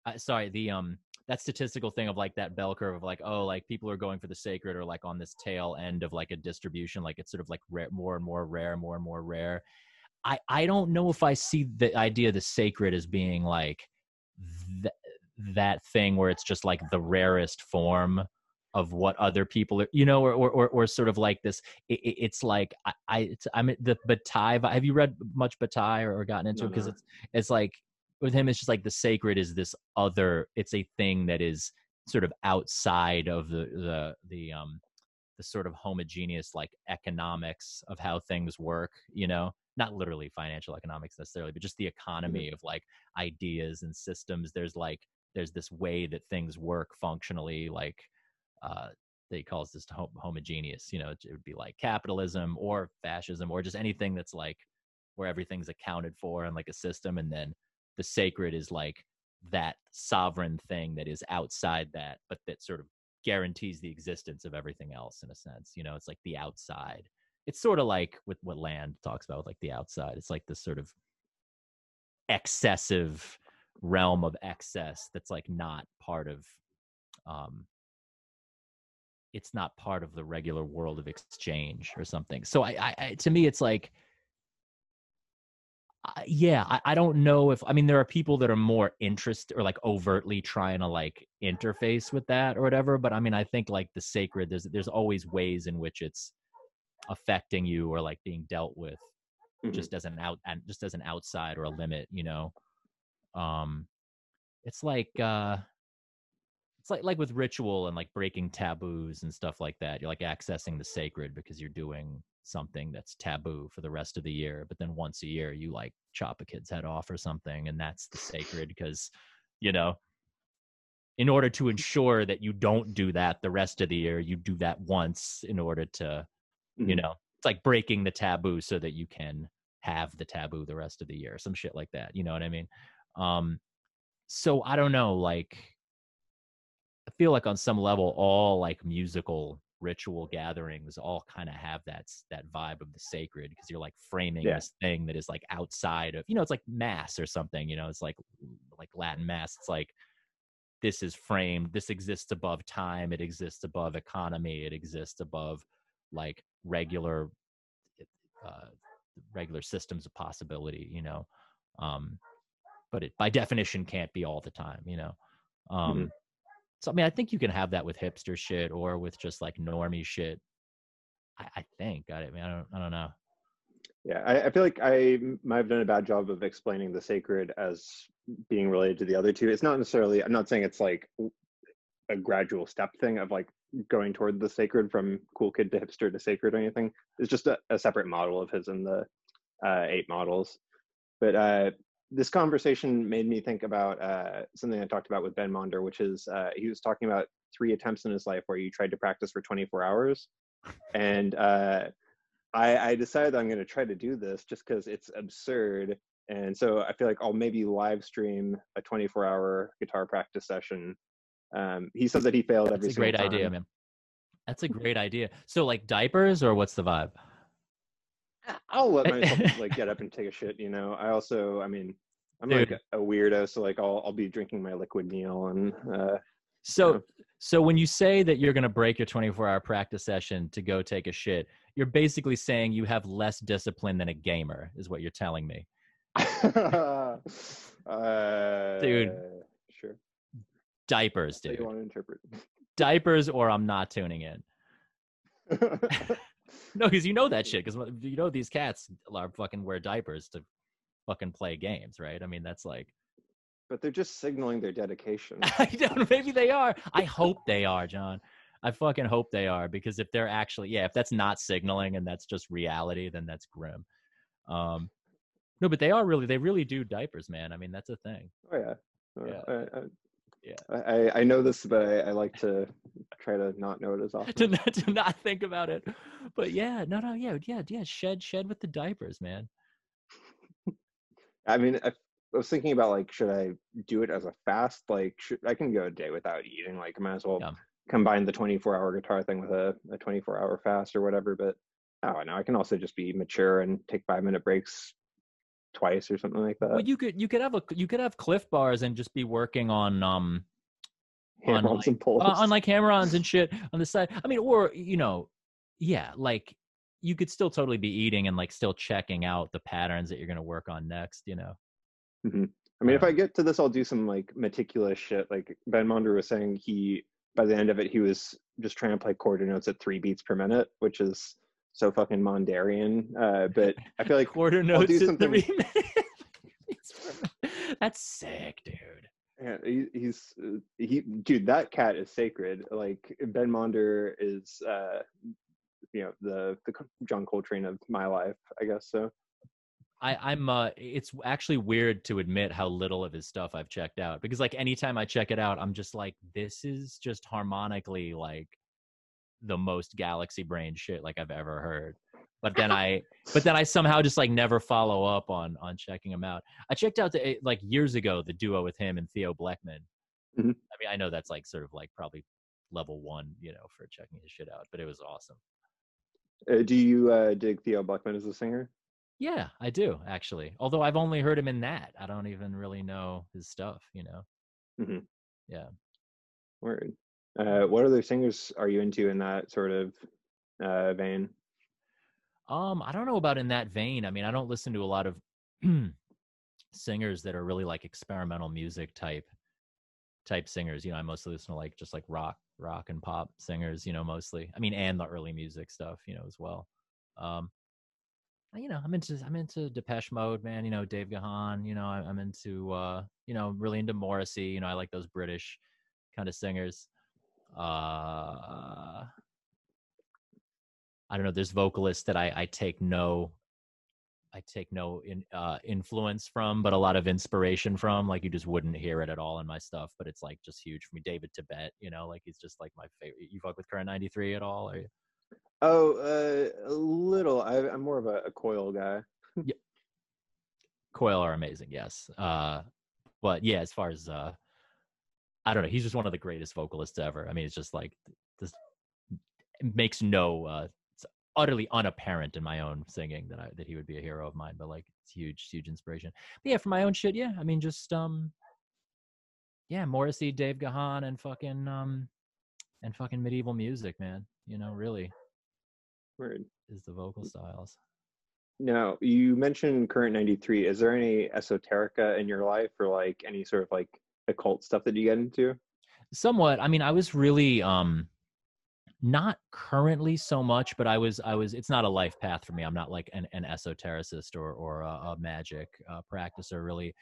Uh, sorry, the um that statistical thing of like that bell curve of like oh like people are going for the sacred or like on this tail end of like a distribution like it's sort of like rare, more and more rare more and more rare i i don't know if i see the idea of the sacred as being like th- that thing where it's just like the rarest form of what other people are you know or or or, or sort of like this it, it- it's like i, I it's, i'm the bataille have you read much bataille or, or gotten into No, it? Because no. it's it's like with him it's just like the sacred is this other it's a thing that is sort of outside of the the the um the sort of homogeneous like economics of how things work you know? Not literally financial economics necessarily but just the economy of like ideas and systems. There's like there's this way that things work functionally like uh they calls this hom- homogeneous you know it would be like capitalism or fascism or just anything that's like where everything's accounted for and like a system and then the sacred is like that sovereign thing that is outside that but that sort of guarantees the existence of everything else in a sense you know it's like the outside. It's sort of like with what land talks about with like the outside it's like this sort of excessive realm of excess that's like not part of um it's not part of the regular world of exchange or something so i, I, I to me it's like I- yeah I, I don't know if i mean there are people that are more interested or like overtly trying to like interface with that or whatever but i mean i think like the sacred there's there's always ways in which it's affecting you or like being dealt with Mhm. just as an out and just as an outside or a limit you know um it's like uh it's like like with ritual and like breaking taboos and stuff like that you're like accessing the sacred because you're doing something that's taboo for the rest of the year but then once a year you like chop a kid's head off or something and that's the sacred because you know in order to ensure that you don't do that the rest of the year you do that once in order to you Mhm. know it's like breaking the taboo so that you can have the taboo the rest of the year some shit like that you know what i mean um so i don't know like feel like on some level all like musical ritual gatherings all kind of have that that vibe of the sacred because you're like framing Yeah. this thing that is like outside of you know it's like mass or something you know it's like like latin mass it's like this is framed this exists above time it exists above economy it exists above like regular uh regular systems of possibility you know um but it by definition can't be all the time you know um Mhm. So i mean i think you can have that with hipster shit or with just like normie shit i, I think i mean i don't i don't know Yeah, I, I feel like I might have done a bad job of explaining the sacred as being related to the other two. It's not necessarily. I'm not saying it's like a gradual step thing of like going toward the sacred from cool kid to hipster to sacred or anything. It's just a, a separate model of his in the uh, eight models. But uh, this conversation made me think about uh, something I talked about with Ben Monder, which is uh, he was talking about three attempts in his life where he tried to practice for 24 hours, and uh, I, I decided I'm going to try to do this just because it's absurd. And so I feel like I'll maybe live stream a 24 hour guitar practice session. Um, he says that he failed every that's a great single idea man. That's a great idea. So like diapers or what's the vibe I'll let myself [laughs] like get up and take a shit. You know, I also, I mean, I'm like a weirdo, so like I'll I'll be drinking my liquid meal and uh, So Yeah. so when you say that you're going to break your 24-hour practice session to go take a shit, you're basically saying you have less discipline than a gamer is what you're telling me. [laughs] uh, sure. Diapers, dude. you want to interpret? [laughs] Diapers or I'm not tuning in. [laughs] No, cuz you know that shit cuz you know these cats are fucking wear diapers to fucking play games, right? I mean, that's like but they're just signaling their dedication. [laughs] I don't maybe they are. I hope they are, John. I fucking hope they are because if they're actually yeah, if that's not signaling and that's just reality, then that's grim. Um no, but they are really they really do diapers, man. I mean, that's a thing. Oh yeah. Uh, Yeah. I, I, Yeah. I, I- know this, but I, I like to try to not know it as [laughs] often. to not, to not think about it. But yeah, no, no, yeah, yeah, yeah. Shed, shed with the diapers, man. I mean, I, I was thinking about like, should I do it as a fast? Like, should, I can go a day without eating. Like, I might as well Yeah. combine the 24 hour guitar thing with a, a 24 hour fast or whatever. But I don't know. I can also just be mature and take five minute breaks twice or something like that. Well, you could you could have a you could have Clif Bars and just be working on um on, like- poles. uh, on like hammer-ons and shit on the side. I mean, or you know, yeah, like you could still totally be eating and like still checking out the patterns that you're gonna work on next. You know, I mean, if I get to this, I'll do some like meticulous shit. Like Ben Monder was saying, he by the end of it, he was just trying to play quarter notes at three beats per minute, which is so fucking Mondarian. Uh, but I feel like [laughs] quarter notes at something- three minutes. [laughs] That's sick, dude. Yeah, he, he's uh, he, dude. That cat is sacred. Like Ben Monder is, uh, you know, the the John Coltrane of my life, I guess. So I, I'm uh it's actually weird to admit how little of his stuff I've checked out because like anytime I check it out, I'm just like, this is just harmonically like the most galaxy brain shit like I've ever heard. But then [laughs] I but then I somehow just like never follow up on on checking him out. I checked out the like years ago the duo with him and Theo Bleckmann. Mhm. I mean, I know that's like sort of like probably level one, you know, for checking his shit out, but it was awesome. uh, do you uh, dig Theo Bleckmann as a singer? Yeah, I do actually. Although I've only heard him in that. I don't even really know his stuff, you know. Mhm. Yeah. Word. Uh, what other singers are you into in that sort of uh, vein? Um, I don't know about in that vein. I mean, I don't listen to a lot of [clears throat] singers that are really like experimental music type type singers. You know, I mostly listen to like just like rock, rock and pop singers, you know, mostly. I mean, and the early music stuff, you know, as well. Um you know, I'm into I'm into Depeche Mode, man. You know, Dave Gahan. You know, I'm into uh, you know, really into Morrissey. You know, I like those British kind of singers. Uh, I don't know. There's vocalists that I I take no I take no in, uh, influence from, but a lot of inspiration from. Like you just wouldn't hear it at all in my stuff, but it's like just huge for me. David Tibet, you know, like he's just like my favorite. You fuck with Current 93 at all? Are you? Oh, uh, a little. I, I'm more of a, a coil guy. yeah. Coil are amazing, yes. Uh, but yeah, as far as uh, I don't know, he's just one of the greatest vocalists ever. I mean, it's just like this makes no uh, it's utterly unapparent in my own singing that I that he would be a hero of mine, but like it's huge, huge inspiration. But yeah, for my own shit, yeah. I mean, just um, yeah, Morrissey, Dave Gahan, and fucking um, and fucking medieval music, man. You know, really, Word. is the vocal styles. Now, you mentioned current 93. Is there any esoterica in your life or like any sort of like occult stuff that you get into? Somewhat. I mean, I was really um not currently so much but i was i was it's not a life path for me i'm not like an, an esotericist or or a, a magic uh, practicer really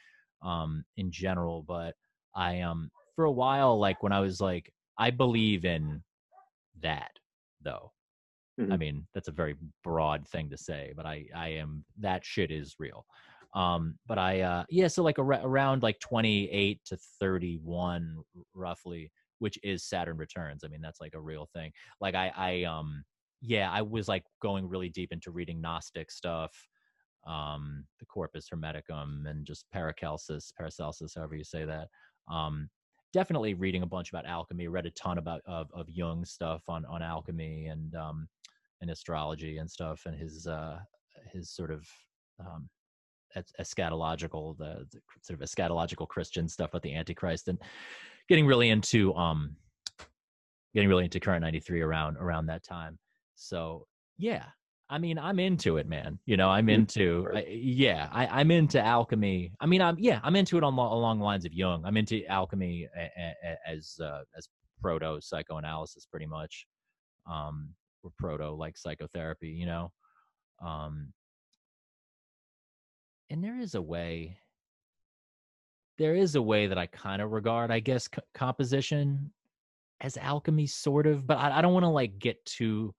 um in general but i um for a while like when i was like i believe in that though mm-hmm. i mean that's a very broad thing to say but i i am that shit is real um but i uh yeah so like ar- around like 28 to 31 roughly which is Saturn Returns. I mean, that's like a real thing. Like I, I, um, yeah, I was like going really deep into reading Gnostic stuff, um, the Corpus Hermeticum, and just Paracelsus, Paracelsus, however you say that. Um, definitely reading a bunch about alchemy. Read a ton about of of Jung stuff on on alchemy and um, and astrology and stuff, and his uh, his sort of um, eschatological, the, the, sort of eschatological Christian stuff about the Antichrist, and getting really into um getting really into current 93 around around that time. So yeah i mean i'm into it man. You know i'm into I, yeah I, i'm into alchemy. I mean i'm yeah i'm into it on, along the lines of jung. I'm into alchemy as uh, as proto psychoanalysis pretty much. Um or proto like psychotherapy you know? Um and there is a way there is a way that I kind of regard, I guess, c- composition as alchemy, sort of. But I, I don't want to like get too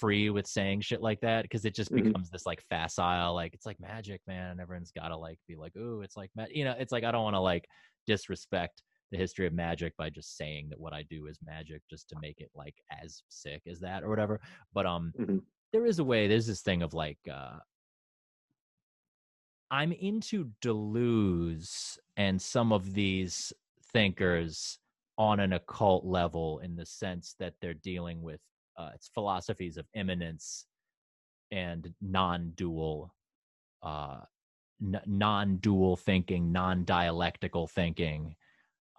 free with saying shit like that because it just mm-hmm. becomes this like facile, like it's like magic, man. And everyone's got to like be like, ooh, it's like, ma-. you know, it's like I don't want to like disrespect the history of magic by just saying that what I do is magic just to make it like as sick as that or whatever. But um, mm-hmm. there is a way. There's this thing of like uh I'm into Deleuze and some of these thinkers on an occult level in the sense that they're dealing with uh, its philosophies of immanence and non-dual uh, n- non-dual thinking non-dialectical thinking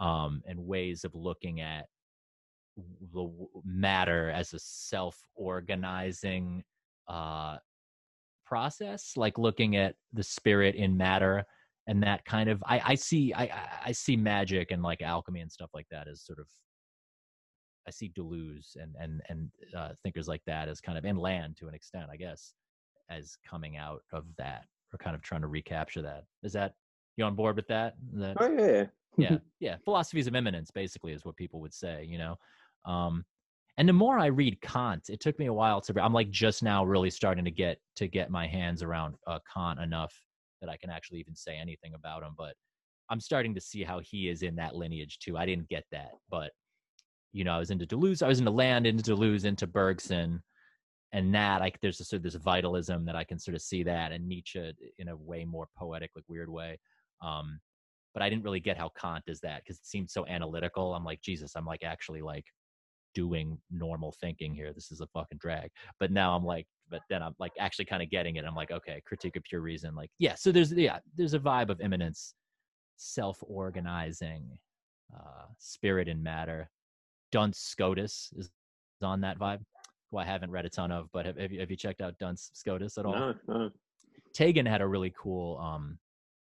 um, and ways of looking at the matter as a self-organizing uh, process like looking at the spirit in matter and that kind of i i see i i see magic and like alchemy and stuff like that as sort of i see deleuze and and and uh, thinkers like that as kind of in land to an extent i guess as coming out of that or kind of trying to recapture that. Is that you on board with that, that oh yeah. Yeah [laughs] yeah. Philosophies of immanence basically is what people would say you know? Um and the more i read kant it took me a while to i'm like just now really starting to get to get my hands around uh, kant enough that i can actually even say anything about him but i'm starting to see how he is in that lineage too i didn't get that but you know i was into deleuze i was into land into deleuze into bergson and that like there's a sort of this vitalism that i can sort of see that and nietzsche in a way more poetic like weird way um but i didn't really get how kant does that because it seemed so analytical i'm like jesus i'm like actually like doing normal thinking here. This is a fucking drag. But now I'm like, but then I'm like actually kind of getting it. I'm like, okay, critique of pure reason. Like, yeah. So there's yeah, there's a vibe of immanence, self-organizing, uh, spirit and matter. Duns Scotus is on that vibe, who I haven't read a ton of, but have, have you have you checked out Duns Scotus at all? No, no. Tagan had a really cool um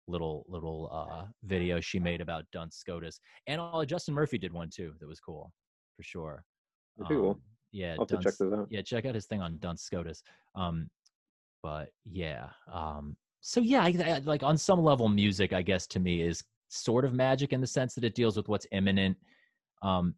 little little uh video she made about Duns Scotus, and uh, Justin Murphy did one too that was cool for sure. Cool. Um, yeah, I'll check. Yeah, check out his thing on Duns Scotus. Um, but yeah, um, so yeah, I, I, like on some level, music, I guess, to me is sort of magic in the sense that it deals with what's immanent. Um,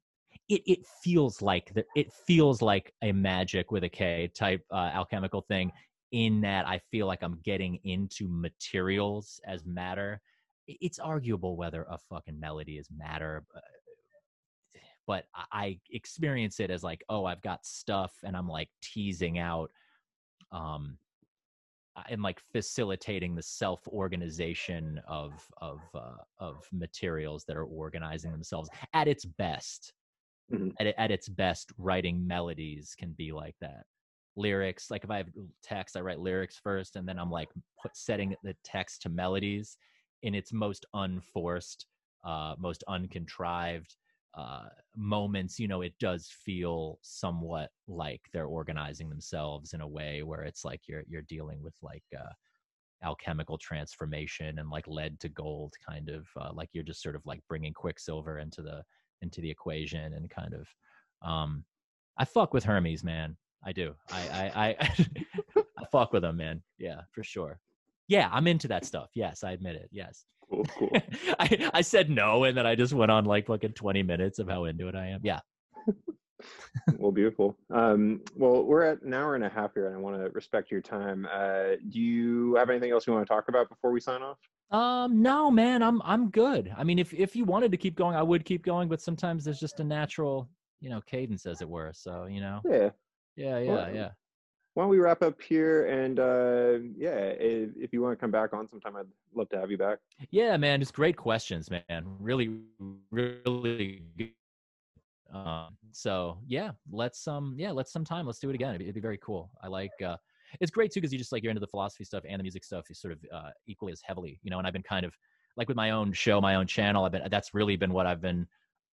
it it feels like that it feels like a magic with a K type uh, alchemical thing in that I feel like I'm getting into materials as matter. It's arguable whether a fucking melody is matter, but I experience it as like, oh, I've got stuff and I'm like teasing out um and like facilitating the self organization of of uh, of materials that are organizing themselves at its best mm-hmm. at, at its best writing melodies can be like that lyrics like if i have text i write lyrics first and then i'm like put, setting the text to melodies in its most unforced uh most uncontrived uh moments you know it does feel somewhat like they're organizing themselves in a way where it's like you're you're dealing with like uh alchemical transformation and like lead to gold kind of uh, like you're just sort of like bringing quicksilver into the into the equation and kind of um i fuck with hermes man I do. I I I, [laughs] I fuck with them, man. Yeah, for sure. Yeah, I'm into that stuff. Yes, I admit it. Yes. Cool, cool. [laughs] I I said no, and then I just went on like fucking 20 minutes of how into it I am. Yeah. well, beautiful. Um, well, we're at an hour and a half here, and I want to respect your time. Uh, do you have anything else you want to talk about before we sign off? Um, no, man, I'm I'm good. I mean, if if you wanted to keep going, I would keep going, but sometimes there's just a natural, you know, cadence, as it were. So, you know. Yeah. Yeah, yeah, well, yeah. Why don't we wrap up here? And uh, yeah, if, if you want to come back on sometime, I'd love to have you back. Yeah, man, it's great questions, man. Really, really good. Um, so yeah, let's um, yeah, let's sometime. Let's do it again. It'd be, it'd be very cool. I like. uh it's great too because you just like you're into the philosophy stuff and the music stuff is sort of uh, equally as heavily, you know. And I've been kind of like with my own show, my own channel. I've been that's really been what I've been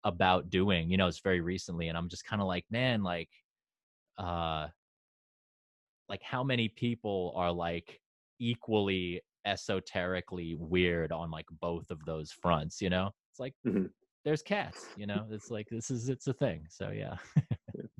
about doing. You know, it's very recently, and I'm just kind of like, man, like uh like how many people are like equally esoterically weird on like both of those fronts you know it's like mm-hmm. there's cats you know it's like this is it's a thing so yeah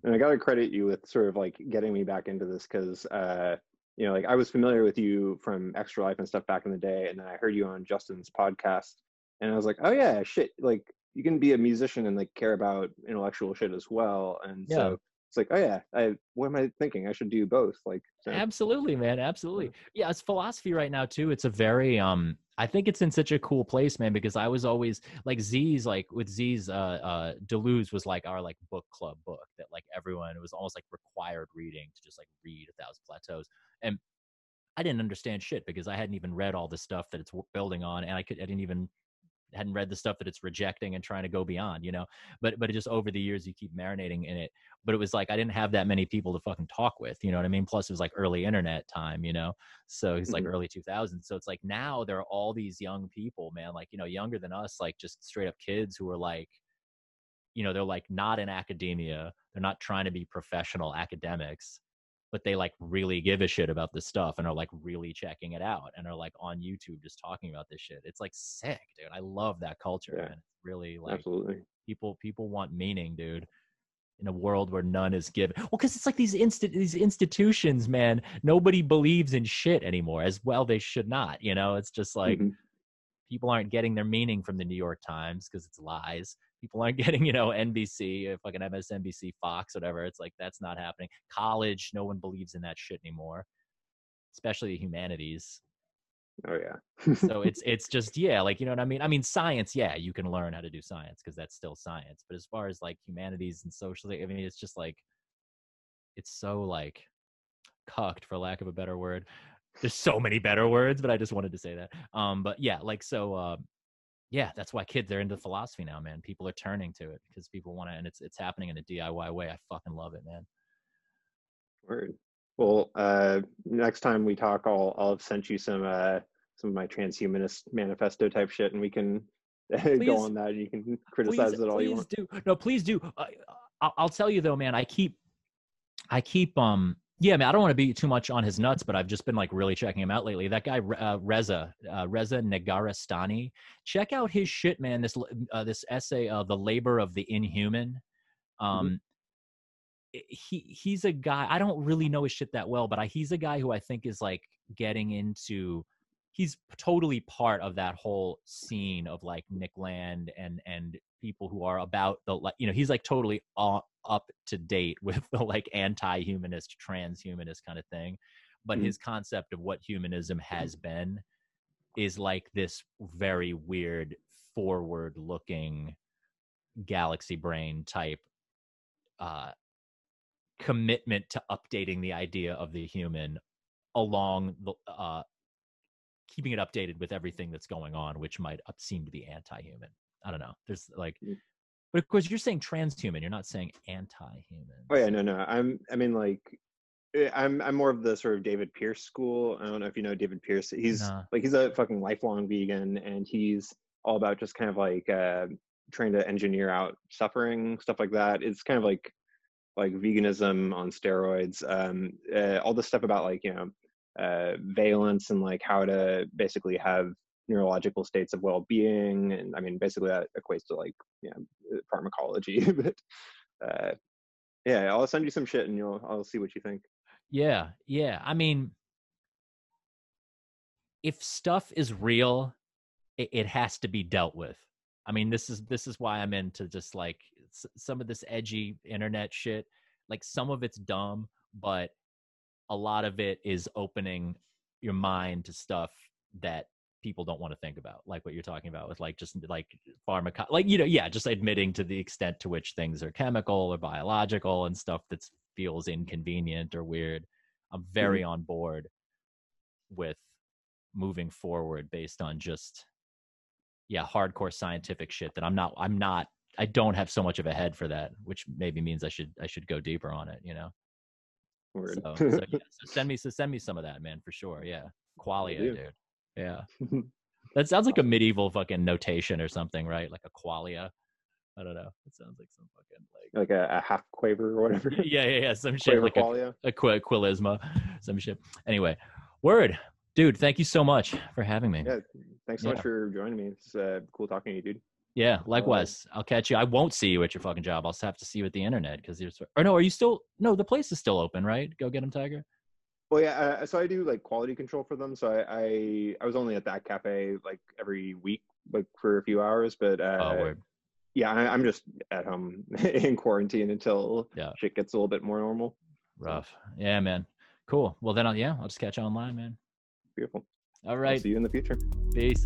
and i gotta credit you with sort of like getting me back into this because uh you know like i was familiar with you from extra life and stuff back in the day and then i heard you on justin's podcast and i was like oh yeah shit like you can be a musician and like care about intellectual shit as well and yeah. so it's like, oh yeah, I what am I thinking? I should do both. Like so. absolutely, man, absolutely. Yeah, it's philosophy right now too. It's a very um I think it's in such a cool place, man, because I was always like Zs like with Zs uh uh Deleuze was like our like book club book that like everyone it was almost like required reading to just like read a thousand plateaus. And I didn't understand shit because I hadn't even read all the stuff that it's building on and I could I didn't even hadn't read the stuff that it's rejecting and trying to go beyond, you know. But but just over the years you keep marinating in it. But it was like I didn't have that many people to fucking talk with, you know what I mean? Plus it was like early internet time, you know. So it's like mm-hmm. early 2000s. So it's like now there are all these young people, man, like you know, younger than us, like just straight up kids who are like you know, they're like not in academia. They're not trying to be professional academics but they like really give a shit about this stuff and are like really checking it out and are like on YouTube just talking about this shit. It's like sick, dude. I love that culture, yeah. man. It's really like absolutely people people want meaning, dude. In a world where none is given, well, because it's like these inst- these institutions, man. Nobody believes in shit anymore. As well, they should not. You know, it's just like mm-hmm. people aren't getting their meaning from the New York Times because it's lies people aren't [laughs] getting, you know, NBC, uh, fucking MSNBC, Fox, whatever. It's like that's not happening. College, no one believes in that shit anymore, especially the humanities. Oh yeah. so [laughs] it's it's just yeah, like you know what I mean. I mean science, yeah, you can learn how to do science because that's still science. But as far as like humanities and social, I mean, it's just like it's so like cucked for lack of a better word there's so many better words but i just wanted to say that um but yeah like so uh, yeah, that's why kids are into philosophy now, man. People are turning to it because people want to, and it's it's happening in a DIY way. I fucking love it, man. Word. Well, uh, next time we talk, I'll I'll have sent you some uh some of my transhumanist manifesto type shit, and we can [laughs] please, go on that. And you can criticize please, it all you want. Please do. No, please do. Uh, I'll tell you though, man. I keep I keep um yeah, man, I don't want to be too much on his nuts, but I've just been like really checking him out lately. That guy uh, Reza uh, Reza Negarestani, check out his shit, man. This uh, this essay, uh, "The Labor of the Inhuman." Mm-hmm. Um, mm-hmm. he he's a guy. I don't really know his shit that well, but I, he's a guy who I think is like getting into he's totally part of that whole scene of like Nick Land and and people who are about the like you know he's like totally up to date [laughs] with the like anti-humanist transhumanist kind of thing but mm-hmm. his concept of what humanism has been is like this very weird forward looking galaxy brain type uh commitment to updating the idea of the human along the uh keeping it updated with everything that's going on which might seem to be anti-human i don't know there's like mm. but of course you're saying transhuman you're not saying anti-human oh yeah no no i'm i mean like eh, I'm I'm more of the sort of David Pearce school. I don't know if you know David Pearce. He's nah. like he's a fucking lifelong vegan, and he's all about just kind of like uh, trying to engineer out suffering, stuff like that. It's kind of like like veganism on steroids. Um, uh, all the stuff about like you know uh, valence and like how to basically have neurological states of well-being, and I mean basically that equates to like you know pharmacology. [laughs] but uh, yeah, I'll send you some shit and you'll I'll see what you think. Yeah, yeah. I mean, if stuff is real, it, it has to be dealt with. I mean, this is this is why I'm into just like some of this edgy internet shit. Like some of it's dumb, but a lot of it is opening your mind to stuff that people don't want to think about like what you're talking about with like just like pharmaco like you know yeah just admitting to the extent to which things are chemical or biological and stuff that feels inconvenient or weird i'm very mm-hmm. on board with moving forward based on just yeah hardcore scientific shit that i'm not i'm not i don't have so much of a head for that which maybe means i should i should go deeper on it you know Word. So, so, [laughs] yeah, so send me so send me some of that man for sure yeah qualia dude yeah. [laughs] that sounds like a medieval fucking notation or something, right? Like a qualia. I don't know. It sounds like some fucking like like a, a half quaver or whatever. [laughs] yeah, yeah, yeah. Some shit like qualia. a, a qu- quilisma, some shit. Anyway, word, dude. Thank you so much for having me. Yeah, thanks so yeah. much for joining me. It's uh, cool talking to you, dude. Yeah, likewise. I'll catch you. I won't see you at your fucking job. I'll have to see you at the internet because you're. Or no, are you still? No, the place is still open, right? Go get him, Tiger. Well, yeah. Uh, so I do like quality control for them. So I, I, I was only at that cafe like every week, like for a few hours. But uh, oh, yeah, I, am just at home [laughs] in quarantine until yeah. shit gets a little bit more normal. Rough. Yeah, man. Cool. Well, then, I'll, yeah, I'll just catch you online, man. Beautiful. All right. I'll see you in the future. Peace.